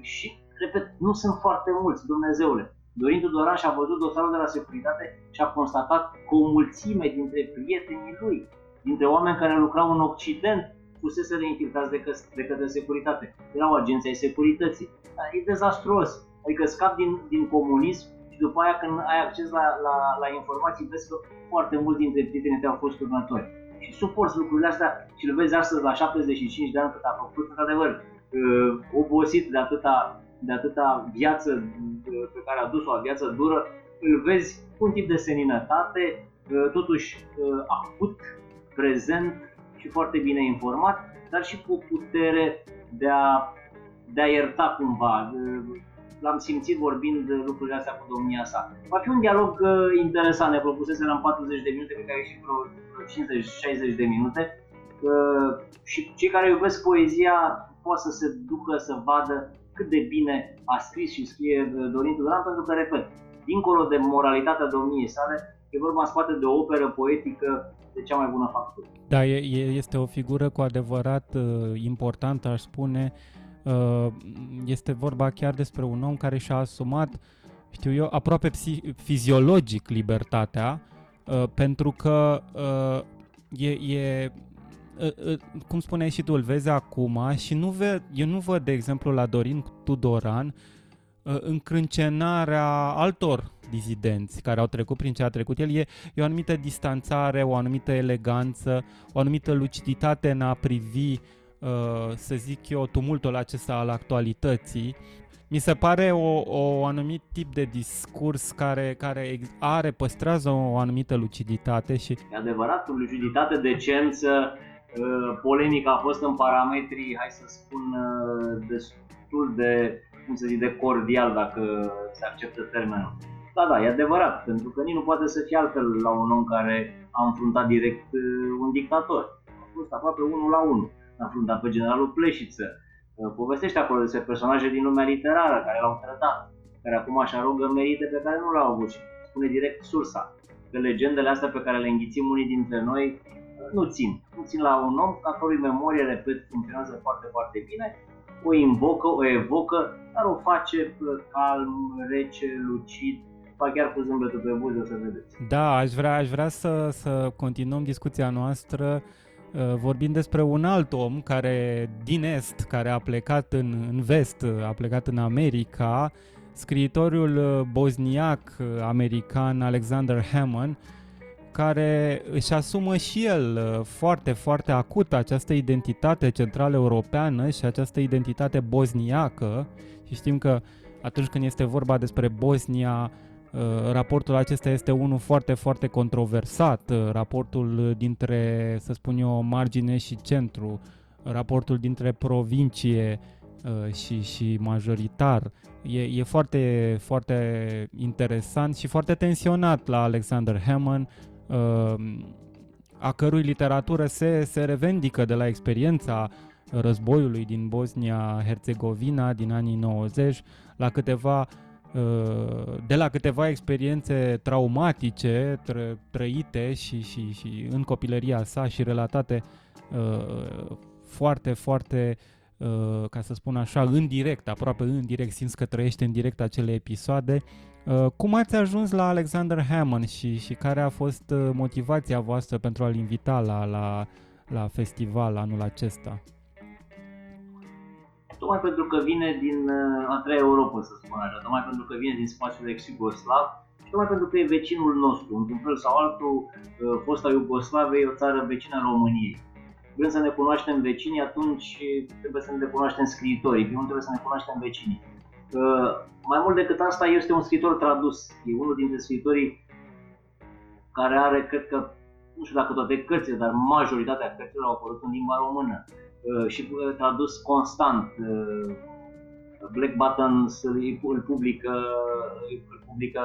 și, repet, nu sunt foarte mulți, Dumnezeule. Dorin Tudoran și-a văzut dosarul de la securitate și a constatat că o mulțime dintre prietenii lui, dintre oameni care lucrau în Occident, fusese infiltrați de, că- de către securitate. Erau agenții ai securității. E dezastruos. Adică scap din, din comunism și după aia când ai acces la, la, la informații vezi că foarte mulți dintre prietenii tăi au fost turnători. Și suporți lucrurile astea și le vezi astăzi la 75 de ani cât a făcut, într-adevăr, uh, obosit de atâta, de atâta viață uh, pe care a dus-o, o viață dură, îl vezi cu un tip de seninătate, uh, totuși acut, prezent și foarte bine informat, dar și cu putere de a, de a ierta cumva. L-am simțit vorbind de lucrurile astea cu domnia sa. Va fi un dialog interesant, ne propusese în 40 de minute, cred că a ieșit vreo 50-60 de minute. Și cei care iubesc poezia pot să se ducă să vadă cât de bine a scris și scrie Dorin Tudoran, pentru că, repet, dincolo de moralitatea domniei sale, e vorba în spate de o operă poetică de cea mai bună factură. Da, e, este o figură cu adevărat uh, importantă, aș spune. Uh, este vorba chiar despre un om care și-a asumat, știu eu, aproape psi- fiziologic libertatea, uh, pentru că uh, e, e uh, uh, cum spuneai și tu, îl vezi acum și nu ve- eu nu văd, de exemplu, la Dorin Tudoran uh, încrâncenarea altor dizidenți care au trecut prin ce a trecut el, e, e o anumită distanțare, o anumită eleganță, o anumită luciditate în a privi, uh, să zic eu, tumultul acesta al actualității. Mi se pare o, o anumit tip de discurs care, care are, păstrează o anumită luciditate și... E adevărat, luciditate, decență, uh, polemica a fost în parametrii, hai să spun, uh, destul de, cum să zic, de cordial, dacă se acceptă termenul. Da, da, e adevărat, pentru că nici nu poate să fie altfel la un om care a înfruntat direct uh, un dictator. A fost aproape unul la unul. A înfruntat pe generalul Pleșiță. Uh, povestește acolo despre personaje din lumea literară care l-au trădat, care acum își arogă merite pe care nu le-au avut și spune direct sursa. Că legendele astea pe care le înghițim unii dintre noi uh, nu țin. Nu țin la un om ca cărui memorie, repet, funcționează foarte, foarte bine, o invocă, o evocă, dar o face calm, rece, lucid, ba chiar cu zâmbetul pe buze, o să vedeți. Da, aș vrea, aș vrea să, să continuăm discuția noastră uh, vorbind despre un alt om care din Est, care a plecat în, în Vest, a plecat în America, scriitorul uh, bosniac uh, american Alexander Hammond, care își asumă și el foarte, foarte acut această identitate centrală europeană și această identitate bosniacă și știm că atunci când este vorba despre Bosnia, Uh, raportul acesta este unul foarte, foarte controversat, uh, raportul dintre, să spun eu, margine și centru, raportul dintre provincie uh, și, și majoritar. E, e foarte, foarte interesant și foarte tensionat la Alexander Hammond, a cărui literatură se, se revendică de la experiența războiului din Bosnia-Herzegovina din anii 90 la câteva Uh, de la câteva experiențe traumatice tră, trăite și, și, și în copilăria sa și relatate uh, foarte, foarte, uh, ca să spun așa, în direct, aproape în direct, simți că trăiește în direct acele episoade. Cum ați ajuns la Alexander Hammond și, și care a fost motivația voastră pentru a-l invita la, la, la festival anul acesta? tocmai pentru că vine din uh, a treia Europa, să spun așa, tocmai pentru că vine din spațiul ex-Iugoslav și tocmai pentru că e vecinul nostru, într-un fel sau altul, uh, fosta Iugoslavia e o țară vecină a României. Vrem să ne cunoaștem vecinii, atunci trebuie să ne cunoaștem scriitorii, primul trebuie să ne cunoaștem vecinii. Uh, mai mult decât asta, este un scriitor tradus. E unul dintre scriitorii care are, cred că, nu știu dacă toate cărțile, dar majoritatea cărților au apărut în limba română. Uh, și uh, tradus constant. Uh, Black Button îl publică, îl publică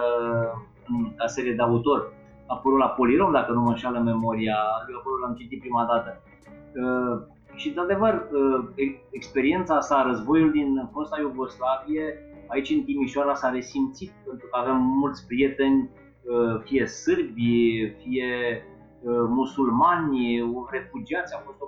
ca serie de autor. A apărut la Polirom, dacă nu mă înșală memoria, eu acolo l-am citit prima dată. Și, de adevăr, experiența sa, războiul din fosta Iugoslavie, aici în Timișoara s-a resimțit, pentru că avem mulți prieteni, fie sârbi, fie musulmani, refugiați, a fost o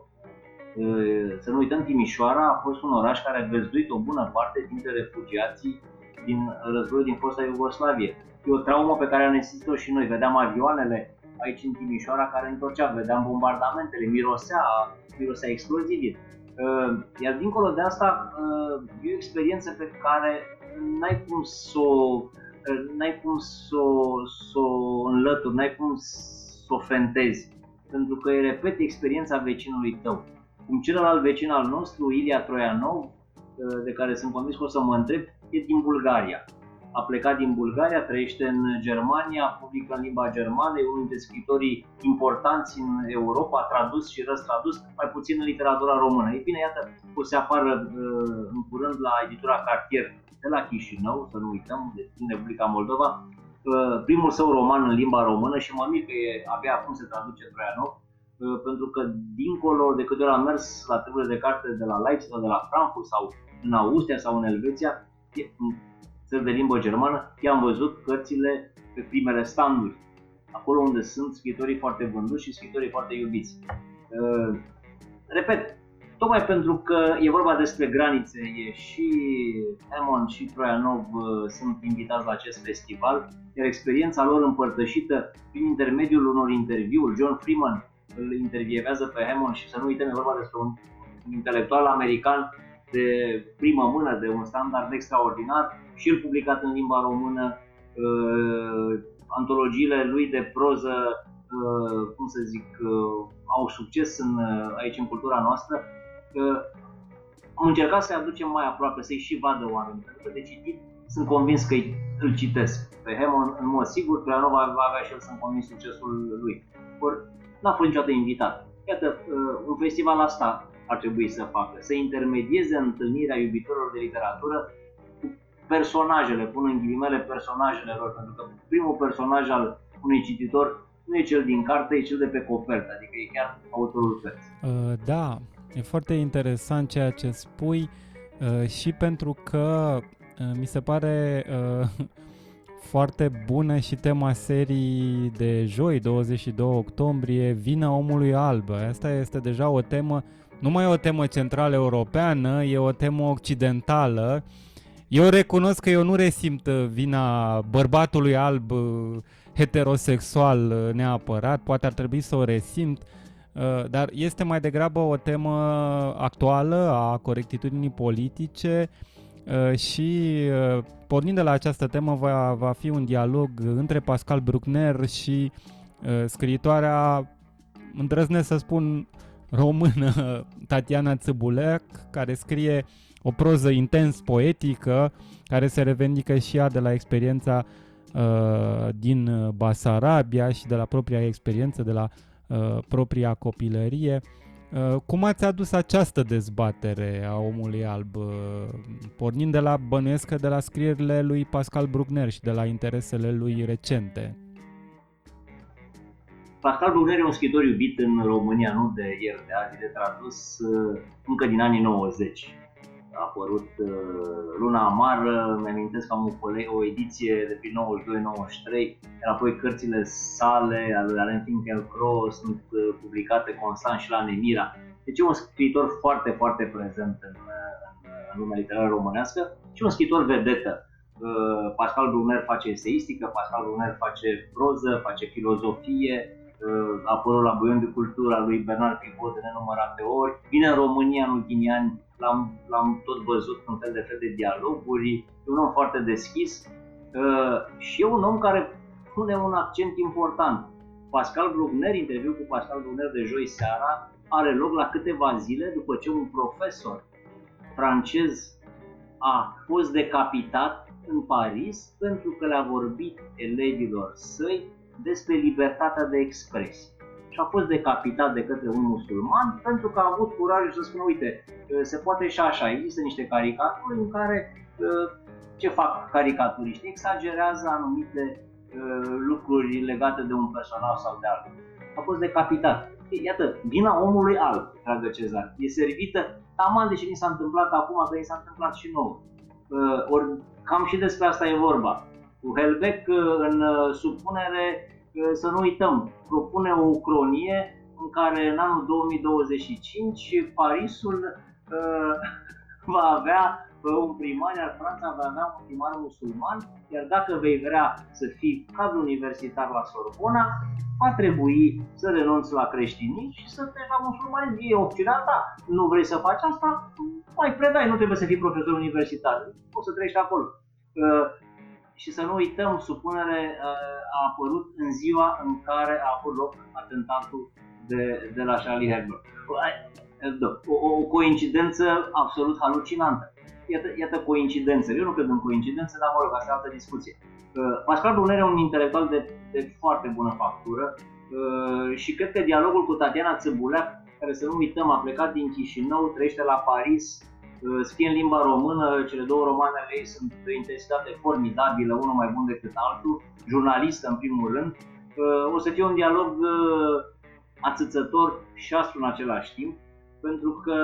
să nu uităm, Timișoara a fost un oraș care a găzduit o bună parte dintre refugiații din războiul din fosta Iugoslavie. E o traumă pe care am resistit-o și noi. Vedeam avioanele aici în Timișoara care întorceau, vedeam bombardamentele, mirosea, mirosea explozibil. Iar dincolo de asta, e o experiență pe care n-ai cum să o, n-ai cum să o, să o înlături, n-ai cum să o fentezi. Pentru că îi repete experiența vecinului tău. Cum celălalt vecin al nostru, Ilia Troianov, de care sunt convins că o să mă întreb, e din Bulgaria. A plecat din Bulgaria, trăiește în Germania, publică în limba germană, e unul dintre scritorii importanți în Europa, tradus și răstradus, mai puțin în literatura română. Ei bine, iată, o să apară în curând la editura Cartier de la Chișinău, să nu uităm, din Republica Moldova, primul său roman în limba română și mă mir că e, abia acum se traduce Troianov, pentru că dincolo de câte ori am mers la treburile de carte de la Leipzig sau de la Frankfurt sau în Austria sau în Elveția, în țări de limbă germană, i-am văzut cărțile pe primele standuri, acolo unde sunt scritorii foarte vânduți și scritorii foarte iubiți. Repet, Tocmai pentru că e vorba despre granițe, e și Hammond și Troianov uh, sunt invitați la acest festival, iar experiența lor împărtășită prin intermediul unor interviuri, John Freeman îl intervievează pe Hammond și să nu uităm, e vorba despre un intelectual american de primă mână, de un standard extraordinar și el publicat în limba română, uh, antologiile lui de proză, uh, cum să zic, uh, au succes în, uh, aici în cultura noastră am încercat să-i aducem mai aproape, să-i și vadă oamenii, pentru că de citit sunt convins că îl citesc. Pe Hemon, în mod sigur, Cleanov va avea și el, sunt convins, succesul lui. Or, n-a fost niciodată invitat. Iată, uh, un festival asta ar trebui să facă, să intermedieze întâlnirea iubitorilor de literatură cu personajele, pun în ghilimele personajele lor, pentru că primul personaj al unui cititor nu e cel din carte, e cel de pe copertă, adică e chiar autorul cărții. Uh, da, E foarte interesant ceea ce spui uh, și pentru că uh, mi se pare uh, foarte bună și tema serii de joi, 22 octombrie, Vina omului alb. Asta este deja o temă, nu mai e o temă centrală europeană, e o temă occidentală. Eu recunosc că eu nu resimt vina bărbatului alb heterosexual neapărat, poate ar trebui să o resimt, Uh, dar este mai degrabă o temă actuală a corectitudinii politice uh, și uh, pornind de la această temă va, va fi un dialog între Pascal Bruckner și scriitoarea, îndrăznesc să spun, română Tatiana Țăbuleac, care scrie o proză intens poetică, care se revendică și ea de la experiența uh, din Basarabia și de la propria experiență de la Uh, propria copilărie. Uh, cum ați adus această dezbatere a omului alb, uh, pornind de la bănuiescă de la scrierile lui Pascal Bruckner și de la interesele lui recente? Pascal Bruckner e un scriitor iubit în România, nu de ieri, de azi, de tradus încă din anii 90 a apărut uh, Luna Amară, mi-amintesc că am o, o ediție de prin 92-93, iar apoi cărțile sale ale lui Alain Finkielkraut sunt uh, publicate constant și la Nemira. Deci e un scriitor foarte, foarte prezent în, în, în lumea literară românească și un scriitor vedetă. Uh, Pascal Brunner face eseistică, Pascal Brunner face proză, face filozofie, a apărut la Buion de Cultură lui Bernard Pivot de nenumărate ori, vine în România în ultimii ani l-am, l-am tot văzut în fel de fel de dialoguri, e un om foarte deschis uh, și e un om care pune un accent important. Pascal Bruckner, interviu cu Pascal Bruckner de joi seara, are loc la câteva zile după ce un profesor francez a fost decapitat în Paris pentru că le-a vorbit elevilor săi despre libertatea de expresie și a fost decapitat de către un musulman pentru că a avut curajul să spună, uite, se poate și așa, există niște caricaturi în care ce fac caricaturiști? Exagerează anumite lucruri legate de un personaj sau de altul. A fost decapitat. Iată, vina omului alb, dragă Cezar, e servită taman deși ni s-a întâmplat acum, că ni s-a întâmplat și nouă. Ori cam și despre asta e vorba. Cu Helbeck în supunere să nu uităm, propune o cronie în care în anul 2025 Parisul uh, va avea un primar, iar Franța va avea un primar musulman, iar dacă vei vrea să fii cadru universitar la Sorbona, va trebui să renunți la creștinism și să te la musulmanism. E opțiunea ta. Nu vrei să faci asta? Mai predai, nu trebuie să fii profesor universitar. Poți să treci acolo. Uh, și să nu uităm, supunere uh, a apărut în ziua în care a avut loc atentatul de, de la Charlie Hebdo. O, o coincidență absolut halucinantă iată, iată coincidențe. Eu nu cred în coincidențe, dar mă rog, asta e altă discuție. Uh, Pascal Brunner e un intelectual de, de foarte bună factură uh, și cred că dialogul cu Tatiana Țăbuleac, care să nu uităm, a plecat din Chișinău, trăiește la Paris, uh, scrie în limba română, cele două romanele ei sunt de intensitate formidabilă, unul mai bun decât altul, jurnalistă în primul rând. O să fie un dialog atâțător și aspru în același timp pentru că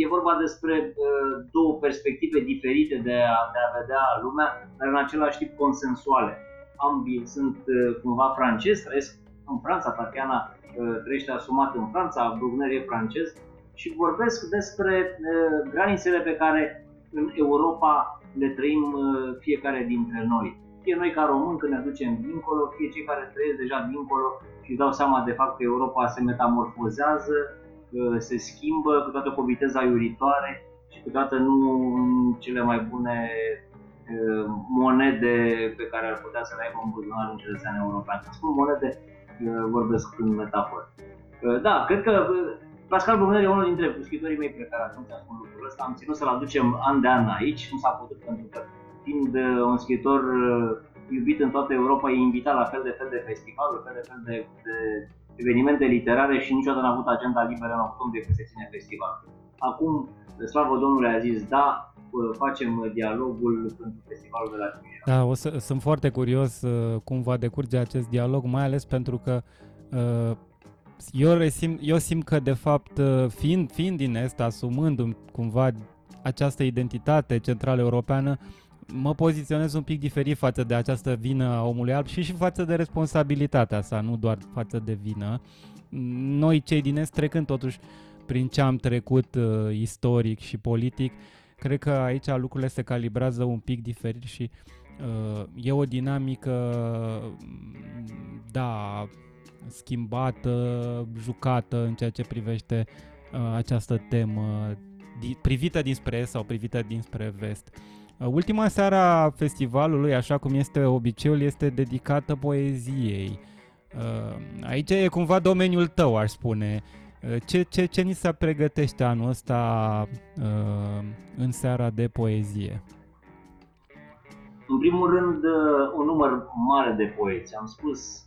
e vorba despre uh, două perspective diferite de a, de a vedea lumea, dar în același timp consensuale. Ambii sunt uh, cumva francezi, trăiesc în Franța, Tatiana uh, trăiește asumat în Franța, Brugner e francez și vorbesc despre granițele pe care în Europa le trăim fiecare dintre noi. Fie noi ca români când ne ducem dincolo, fie cei care trăiesc deja dincolo și dau seama de fapt că Europa se metamorfozează, se schimbă, câteodată cu o viteză aiuritoare și câteodată nu în cele mai bune monede pe care ar putea să le aibă în buzunar un cetățean european. Când spun monede, vorbesc în metaforă. Da, cred că Pascal Brunner e unul dintre scritorii mei preferați, nu spun lucrul ăsta, am ținut să-l aducem an de an aici, nu s-a putut pentru că fiind un scritor iubit în toată Europa, e invitat la fel de fel de festivaluri, fel de fel de, de evenimente literare și niciodată n-a avut agenda liberă în octombrie când se ține festivalul. Acum, slavă Domnului a zis da, facem dialogul pentru festivalul de la Timișoara. Da, o să, sunt foarte curios uh, cum va decurge acest dialog, mai ales pentru că uh, eu, resim, eu simt că, de fapt, uh, fiind, fiind din Est, asumându-mi cumva această identitate centrală europeană, mă poziționez un pic diferit față de această vină a omului alb și și față de responsabilitatea sa, nu doar față de vină. Noi, cei din Est, trecând totuși prin ce am trecut uh, istoric și politic, cred că aici lucrurile se calibrează un pic diferit și uh, e o dinamică, da, schimbată, jucată în ceea ce privește uh, această temă, di- privită dinspre est sau privită dinspre vest. Uh, Uh, ultima seară a festivalului, așa cum este obiceiul, este dedicată poeziei. Uh, aici e cumva domeniul tău, aș spune. Uh, ce, ce, ce ni se pregătește anul ăsta în seara de poezie? În primul rând, un număr mare de poeți. Am spus,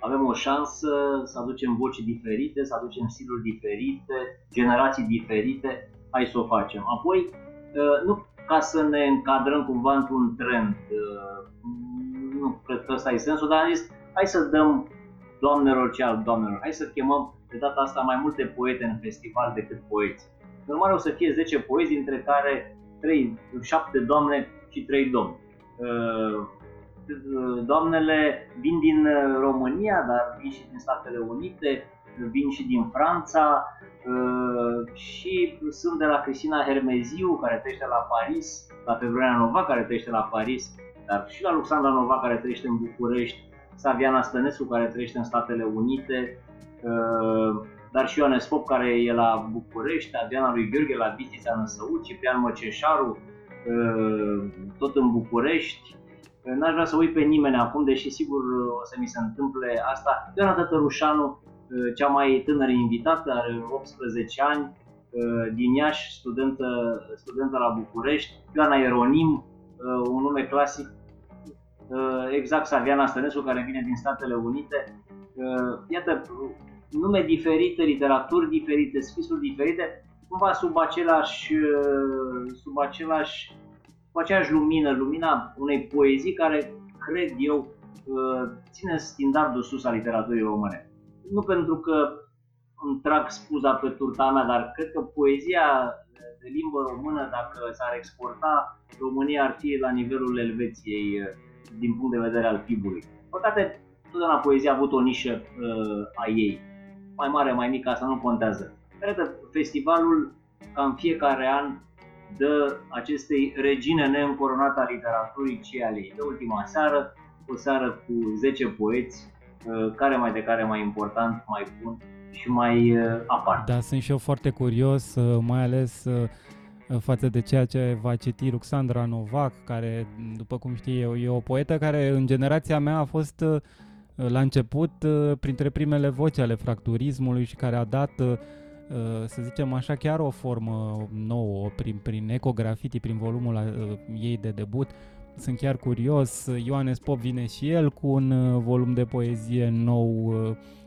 avem o șansă să aducem voci diferite, să aducem stiluri diferite, generații diferite, hai să o facem. Apoi, nu ca să ne încadrăm cumva într-un trend. Uh, nu cred că ăsta e sensul, dar am zis, hai să dăm doamnelor ce al doamnelor, hai să chemăm de data asta mai multe poete în festival decât poeți. Normal o să fie 10 poeți, dintre care 3, 7 doamne și 3 domni. Uh, doamnele vin din România, dar vin și din Statele Unite, vin și din Franța, Uh, și sunt de la Cristina Hermeziu, care trăiește la Paris, la Febrona Nova, care trăiește la Paris, dar și la Luxandra Nova, care trăiește în București, Saviana Stănescu, care trăiește în Statele Unite, uh, dar și Ioanes Pop, care e la București, Adriana lui Gheorghe la Bistița în Săut, Ciprian Măceșaru, uh, tot în București. N-aș vrea să uit pe nimeni acum, deși sigur o să mi se întâmple asta. Ioana Tătărușanu, Uh, cea mai tânără invitată, are 18 ani, uh, din Iași, studentă, studentă la București, Ioana Ieronim, uh, un nume clasic, exact Saviana Stănescu, care vine din Statele Unite. Iată, nume diferite, literaturi diferite, scrisuri diferite, cumva sub același, sub același, sub aceeași lumină, lumina unei poezii care, cred eu, ține standardul sus al literaturii române nu pentru că îmi trag spuza pe turta mea, dar cred că poezia de limbă română, dacă s-ar exporta, România ar fi la nivelul Elveției eh, din punct de vedere al PIB-ului. Păcate, totdeauna poezia a avut o nișă uh, a ei. Mai mare, mai mică, asta nu contează. Cred că festivalul, ca în fiecare an, dă acestei regine neîncoronată a literaturii ce ale ei. De ultima seară, o seară cu 10 poeți, uh, care mai de care mai important, mai bun și mai uh, aparte. Da, sunt și eu foarte curios, uh, mai ales față de ceea ce va citi Ruxandra Novac, care, după cum știi, e o poetă care în generația mea a fost la început printre primele voci ale fracturismului și care a dat să zicem așa, chiar o formă nouă prin, prin ecografiti, prin volumul ei de debut. Sunt chiar curios. Ioanes Pop vine și el cu un volum de poezie nou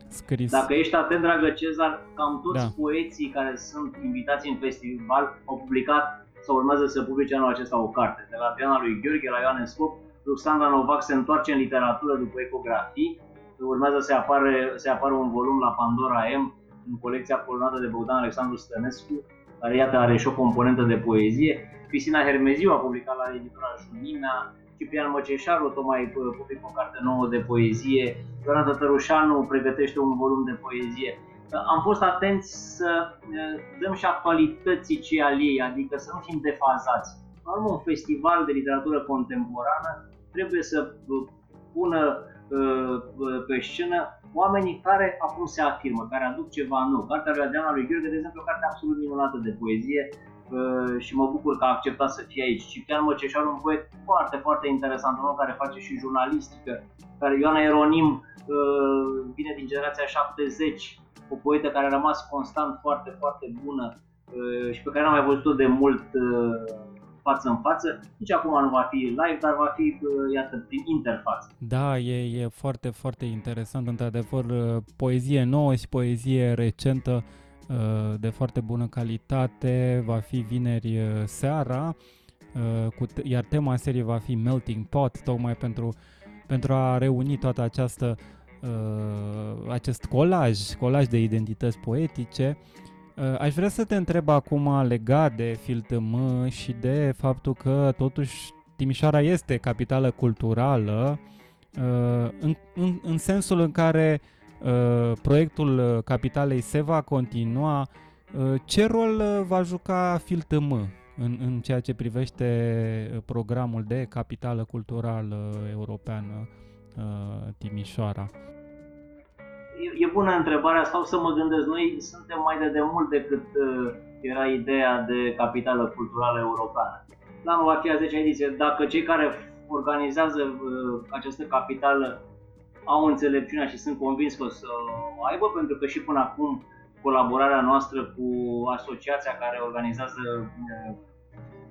scris. Dacă ești atent, dragă Cezar, cam toți da. poeții care sunt invitați în festival au publicat sau urmează să publice anul acesta o carte. De la Diana lui Gheorghe la Ioan Scop, Luxandra Novac se întoarce în literatură după ecografii, urmează să apare, să apară un volum la Pandora M în colecția colonată de Bogdan Alexandru Stănescu, care iată are și o componentă de poezie. Cristina Hermeziu a publicat la editura Junimea, Ciprian Măceșaru tocmai uh, publică o carte nouă de poezie, Ioana Tătărușanu pregătește un volum de poezie. Uh, am fost atenți să uh, dăm și actualității ce al ei, adică să nu fim defazați. În urmă, un festival de literatură contemporană trebuie să pună pe scenă oamenii care acum se afirmă, care aduc ceva nou. Cartea lui Adriana lui Gheorghe, de exemplu, o carte absolut minunată de poezie, și mă bucur că a acceptat să fie aici. Ciprian Măceșaru, un poet foarte, foarte interesant, un om care face și jurnalistică, care Ioana Eronim uh, vine din generația 70, o poetă care a rămas constant foarte, foarte bună uh, și pe care n-am mai văzut-o de mult uh, față în față. Nici acum nu va fi live, dar va fi, iată, prin interfață. Da, e, e foarte, foarte interesant, într-adevăr, poezie nouă și poezie recentă Uh, de foarte bună calitate, va fi vineri uh, seara, uh, cu, iar tema seriei va fi Melting Pot, tocmai pentru, pentru a reuni toată această acest colaj, colaj de identități poetice. Aș vrea să te întreb acum legat de FiltM și de faptul că totuși Timișoara este capitală culturală în, în, în sensul în care uh, Uh, proiectul uh, Capitalei se va continua. Uh, ce rol va juca FiltM în, în ceea ce privește programul de capitală culturală europeană Timișoara? E, e bună întrebarea, stau să mă gândesc. Noi suntem mai de demult decât era ideea de capitală culturală europeană. L'anul va fi a 10 ediție. Dacă cei care organizează această capitală au înțelepciunea și sunt convins că o să o aibă, pentru că și până acum colaborarea noastră cu asociația care organizează uh,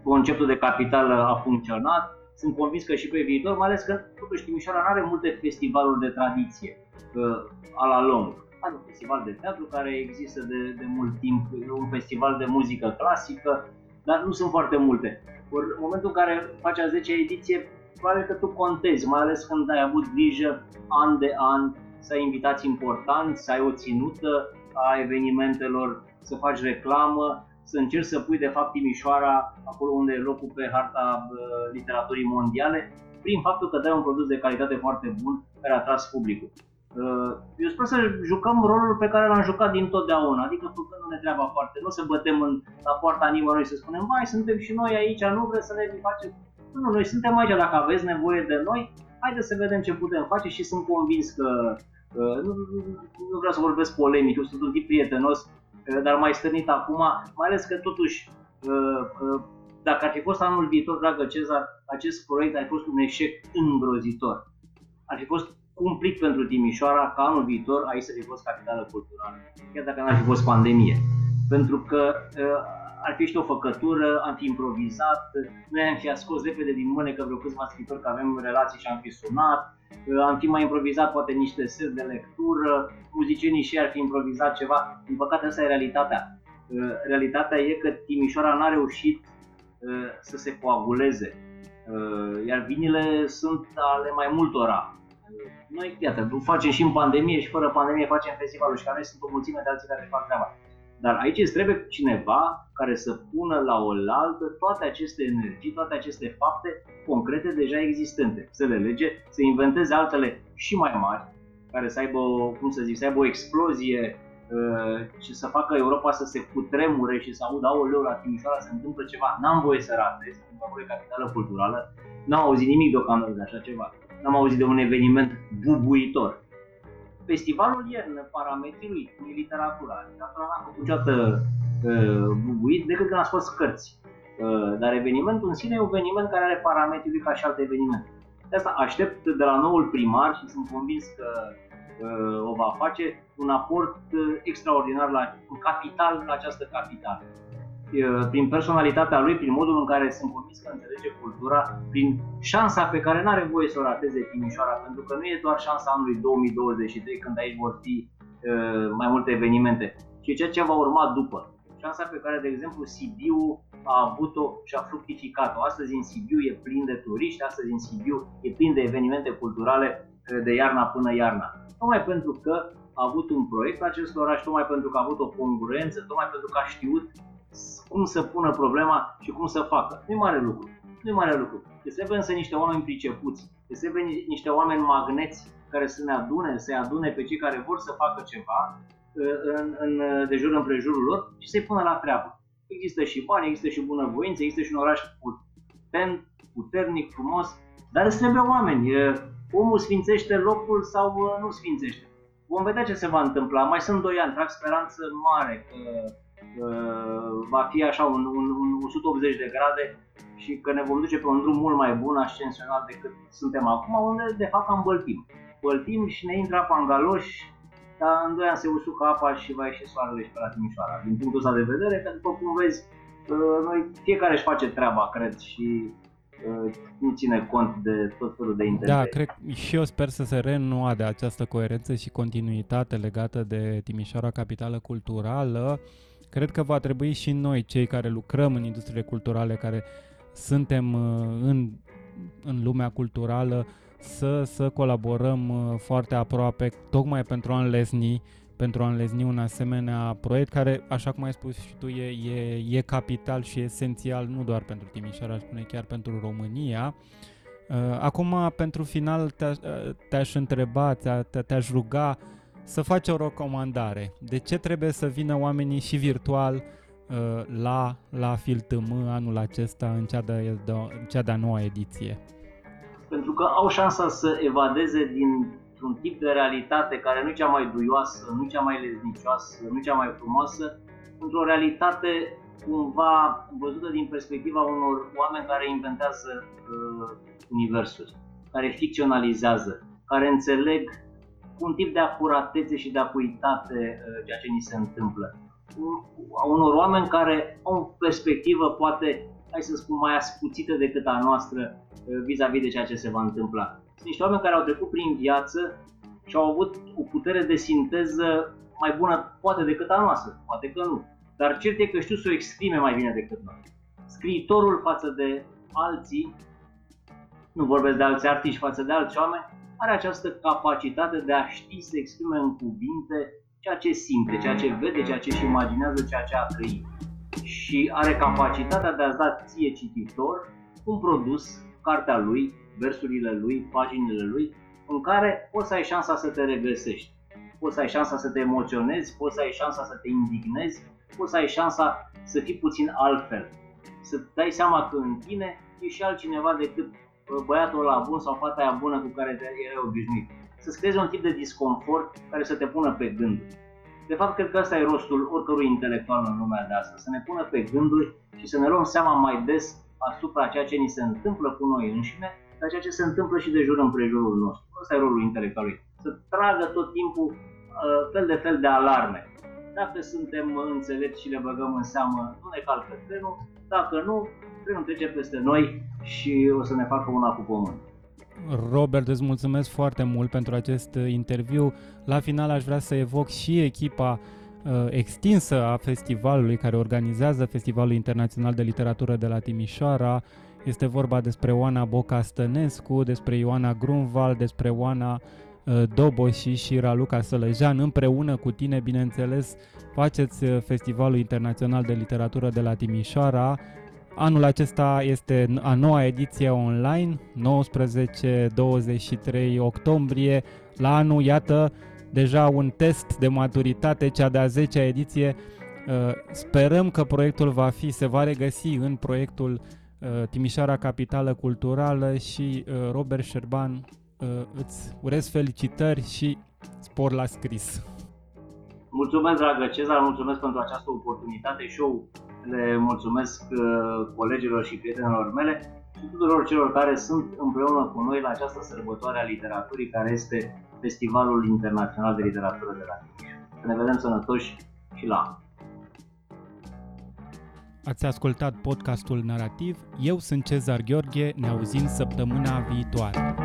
conceptul de capital a funcționat. Sunt convins că și pe viitor, mai ales că totuși Timișoara nu are multe festivaluri de tradiție uh, a la lung. Are un festival de teatru care există de, de mult timp, un festival de muzică clasică, dar nu sunt foarte multe. Or, în momentul în care face a 10 ediție, probabil că tu contezi, mai ales când ai avut grijă an de an să ai invitați importanți, să ai o ținută a evenimentelor, să faci reclamă, să încerci să pui de fapt Timișoara acolo unde e locul pe harta uh, literaturii mondiale, prin faptul că dai un produs de calitate foarte bun care a atras publicul. Uh, eu sper să jucăm rolul pe care l-am jucat din totdeauna, adică făcându-ne treaba foarte, nu să bătem în, la poarta nimănui să spunem, mai suntem și noi aici, nu vreți să ne facem nu, noi suntem aici, dacă aveți nevoie de noi, haideți să vedem ce putem face și sunt convins că, uh, nu, nu vreau să vorbesc polemic, eu sunt un tip prietenos, uh, dar mai stănit acum, mai ales că totuși, uh, dacă ar fi fost anul viitor, dragă Cezar, acest proiect ar fi fost un eșec îngrozitor. Ar fi fost cumplit pentru Timișoara ca anul viitor aici să fi fost capitală culturală, chiar dacă n-ar fi fost pandemie. Pentru că ar fi și o făcătură, am fi improvizat, noi am fi scos repede din mânecă vreo câțiva scritori că avem relații și am fi sunat, am fi mai improvizat poate niște seri de lectură, muzicienii și ar fi improvizat ceva. Din păcate asta e realitatea. Realitatea e că Timișoara n-a reușit să se coaguleze, iar vinile sunt ale mai multora. Noi, iată, facem și în pandemie și fără pandemie facem festivalul și care noi sunt o mulțime de alții care fac treaba. Dar aici îți trebuie cineva care să pună la oaltă toate aceste energii, toate aceste fapte concrete deja existente, să le lege, să inventeze altele și mai mari, care să aibă, cum să zic, să aibă o explozie uh, și să facă Europa să se cutremure și să audă, leu la Timișoara se întâmplă ceva. N-am voie să ratez, pentru că capitală culturală, n-am auzit nimic deocamdată de așa ceva. N-am auzit de un eveniment bubuitor. Festivalul e în parametrii lui, cum e literatura. Literatura n-a făcut niciodată uh, bubuit decât când a scos cărți. Uh, dar evenimentul în sine e un eveniment care are parametrii lui ca și alte evenimente. De asta aștept de la noul primar și sunt convins că uh, o va face un aport uh, extraordinar la un capital la această capitală. Uh, prin personalitatea lui, prin modul în care sunt convins că înțelege cultura, prin șansa pe care nu are voie să o rateze Timișoara, pentru că nu e doar șansa anului 2023 când aici vor fi uh, mai multe evenimente, ci ceea ce va urma după. Șansa pe care, de exemplu, Sibiu a avut-o și a fructificat-o. Astăzi în Sibiu e plin de turiști, astăzi în Sibiu e plin de evenimente culturale de iarna până iarna. Tocmai pentru că a avut un proiect acest oraș, tocmai pentru că a avut o congruență, tocmai pentru că a știut cum să pună problema și cum să facă. Nu e mare lucru. Nu e mare lucru. Deci trebuie însă niște oameni pricepuți. Deci trebuie niște oameni magneți care să ne adune, să-i adune pe cei care vor să facă ceva în, în, de jur împrejurul lor și să-i pună la treabă. Există și bani, există și bunăvoință, există și un oraș puternic, puternic frumos, dar îți trebuie oameni. Omul sfințește locul sau nu sfințește. Vom vedea ce se va întâmpla. Mai sunt 2 ani, trag speranță mare că uh, va fi așa un, un, un 180 de grade și că ne vom duce pe un drum mult mai bun, ascensional decât suntem acum, unde de fapt am băltim. Băltim și ne intră apa în galoși, dar în doi ani se usucă apa și va ieși soarele și pe la Timișoara. Din punctul ăsta de vedere, că după cum vezi, uh, noi fiecare își face treaba, cred, și uh, nu ține cont de tot felul de intenții. Da, cred și eu sper să se reînnoade această coerență și continuitate legată de Timișoara Capitală Culturală. Cred că va trebui și noi, cei care lucrăm în industriile culturale, care suntem uh, în, în lumea culturală, să, să colaborăm uh, foarte aproape, tocmai pentru a înlesni pentru a înlezni un asemenea proiect care, așa cum ai spus și tu, e, e, e capital și esențial nu doar pentru Timișoara, aș spune chiar pentru România. Uh, acum, pentru final, te-aș, uh, te-aș întreba, te, te-aș ruga să faci o recomandare. De ce trebuie să vină oamenii și virtual la, la FilTM anul acesta în cea de, de, cea de-a noua ediție? pentru că au șansa să evadeze dintr-un tip de realitate care nu e cea mai duioasă, nu cea mai leznicioasă, nu cea mai frumoasă, într-o realitate cumva văzută din perspectiva unor oameni care inventează uh, universuri, care ficționalizează, care înțeleg cu un tip de acuratețe și de acuitate uh, ceea ce ni se întâmplă. A unor oameni care au o perspectivă poate hai să spun, mai ascuțită decât a noastră uh, vis-a-vis de ceea ce se va întâmpla. Sunt niște oameni care au trecut prin viață și au avut o putere de sinteză mai bună, poate decât a noastră, poate că nu. Dar cert e că știu să o exprime mai bine decât noi. Scriitorul față de alții, nu vorbesc de alți artiști față de alți oameni, are această capacitate de a ști să exprime în cuvinte ceea ce simte, ceea ce vede, ceea ce își imaginează, ceea ce a trăit. Și are capacitatea de a-ți da ție cititor un produs, cartea lui, versurile lui, paginile lui, în care poți să ai șansa să te regăsești, poți să ai șansa să te emoționezi, poți să ai șansa să te indignezi, poți să ai șansa să fii puțin altfel, să dai seama că în tine e și altcineva decât uh, băiatul ăla bun sau fata aia bună cu care te erai obișnuit. Să-ți creezi un tip de disconfort care să te pună pe gânduri. De fapt, cred că ăsta e rostul oricărui intelectual în lumea de astăzi, să ne pună pe gânduri și să ne luăm seama mai des asupra ceea ce ni se întâmplă cu noi înșine, dar ceea ce se întâmplă și de jur împrejurul nostru. Ăsta e rolul intelectualului. Să tragă tot timpul uh, fel de fel de alarme. Dacă suntem înțelepți și le băgăm în seamă, nu ne calcă trenul, dacă nu, trenul trece peste noi și o să ne facă una cu pământ. Robert, îți mulțumesc foarte mult pentru acest uh, interviu. La final aș vrea să evoc și echipa uh, extinsă a festivalului care organizează Festivalul Internațional de Literatură de la Timișoara. Este vorba despre Oana Boca Stănescu, despre Ioana Grunval, despre Oana uh, Doboși și Raluca Sălăjean. Împreună cu tine, bineînțeles, faceți uh, Festivalul Internațional de Literatură de la Timișoara. Anul acesta este a noua ediție online, 19-23 octombrie. la anul, iată, deja un test de maturitate, cea de-a 10-a ediție. Uh, sperăm că proiectul va fi, se va regăsi în proiectul uh, Timișoara Capitală Culturală și uh, Robert Șerban îți urez felicitări și spor la scris. Mulțumesc, dragă Cezar, mulțumesc pentru această oportunitate și eu le mulțumesc colegilor și prietenilor mele și tuturor celor care sunt împreună cu noi la această sărbătoare a literaturii care este Festivalul Internațional de Literatură de la Timiș. Să ne vedem sănătoși și la Ați ascultat podcastul narrativ. Eu sunt Cezar Gheorghe, ne auzim săptămâna viitoare.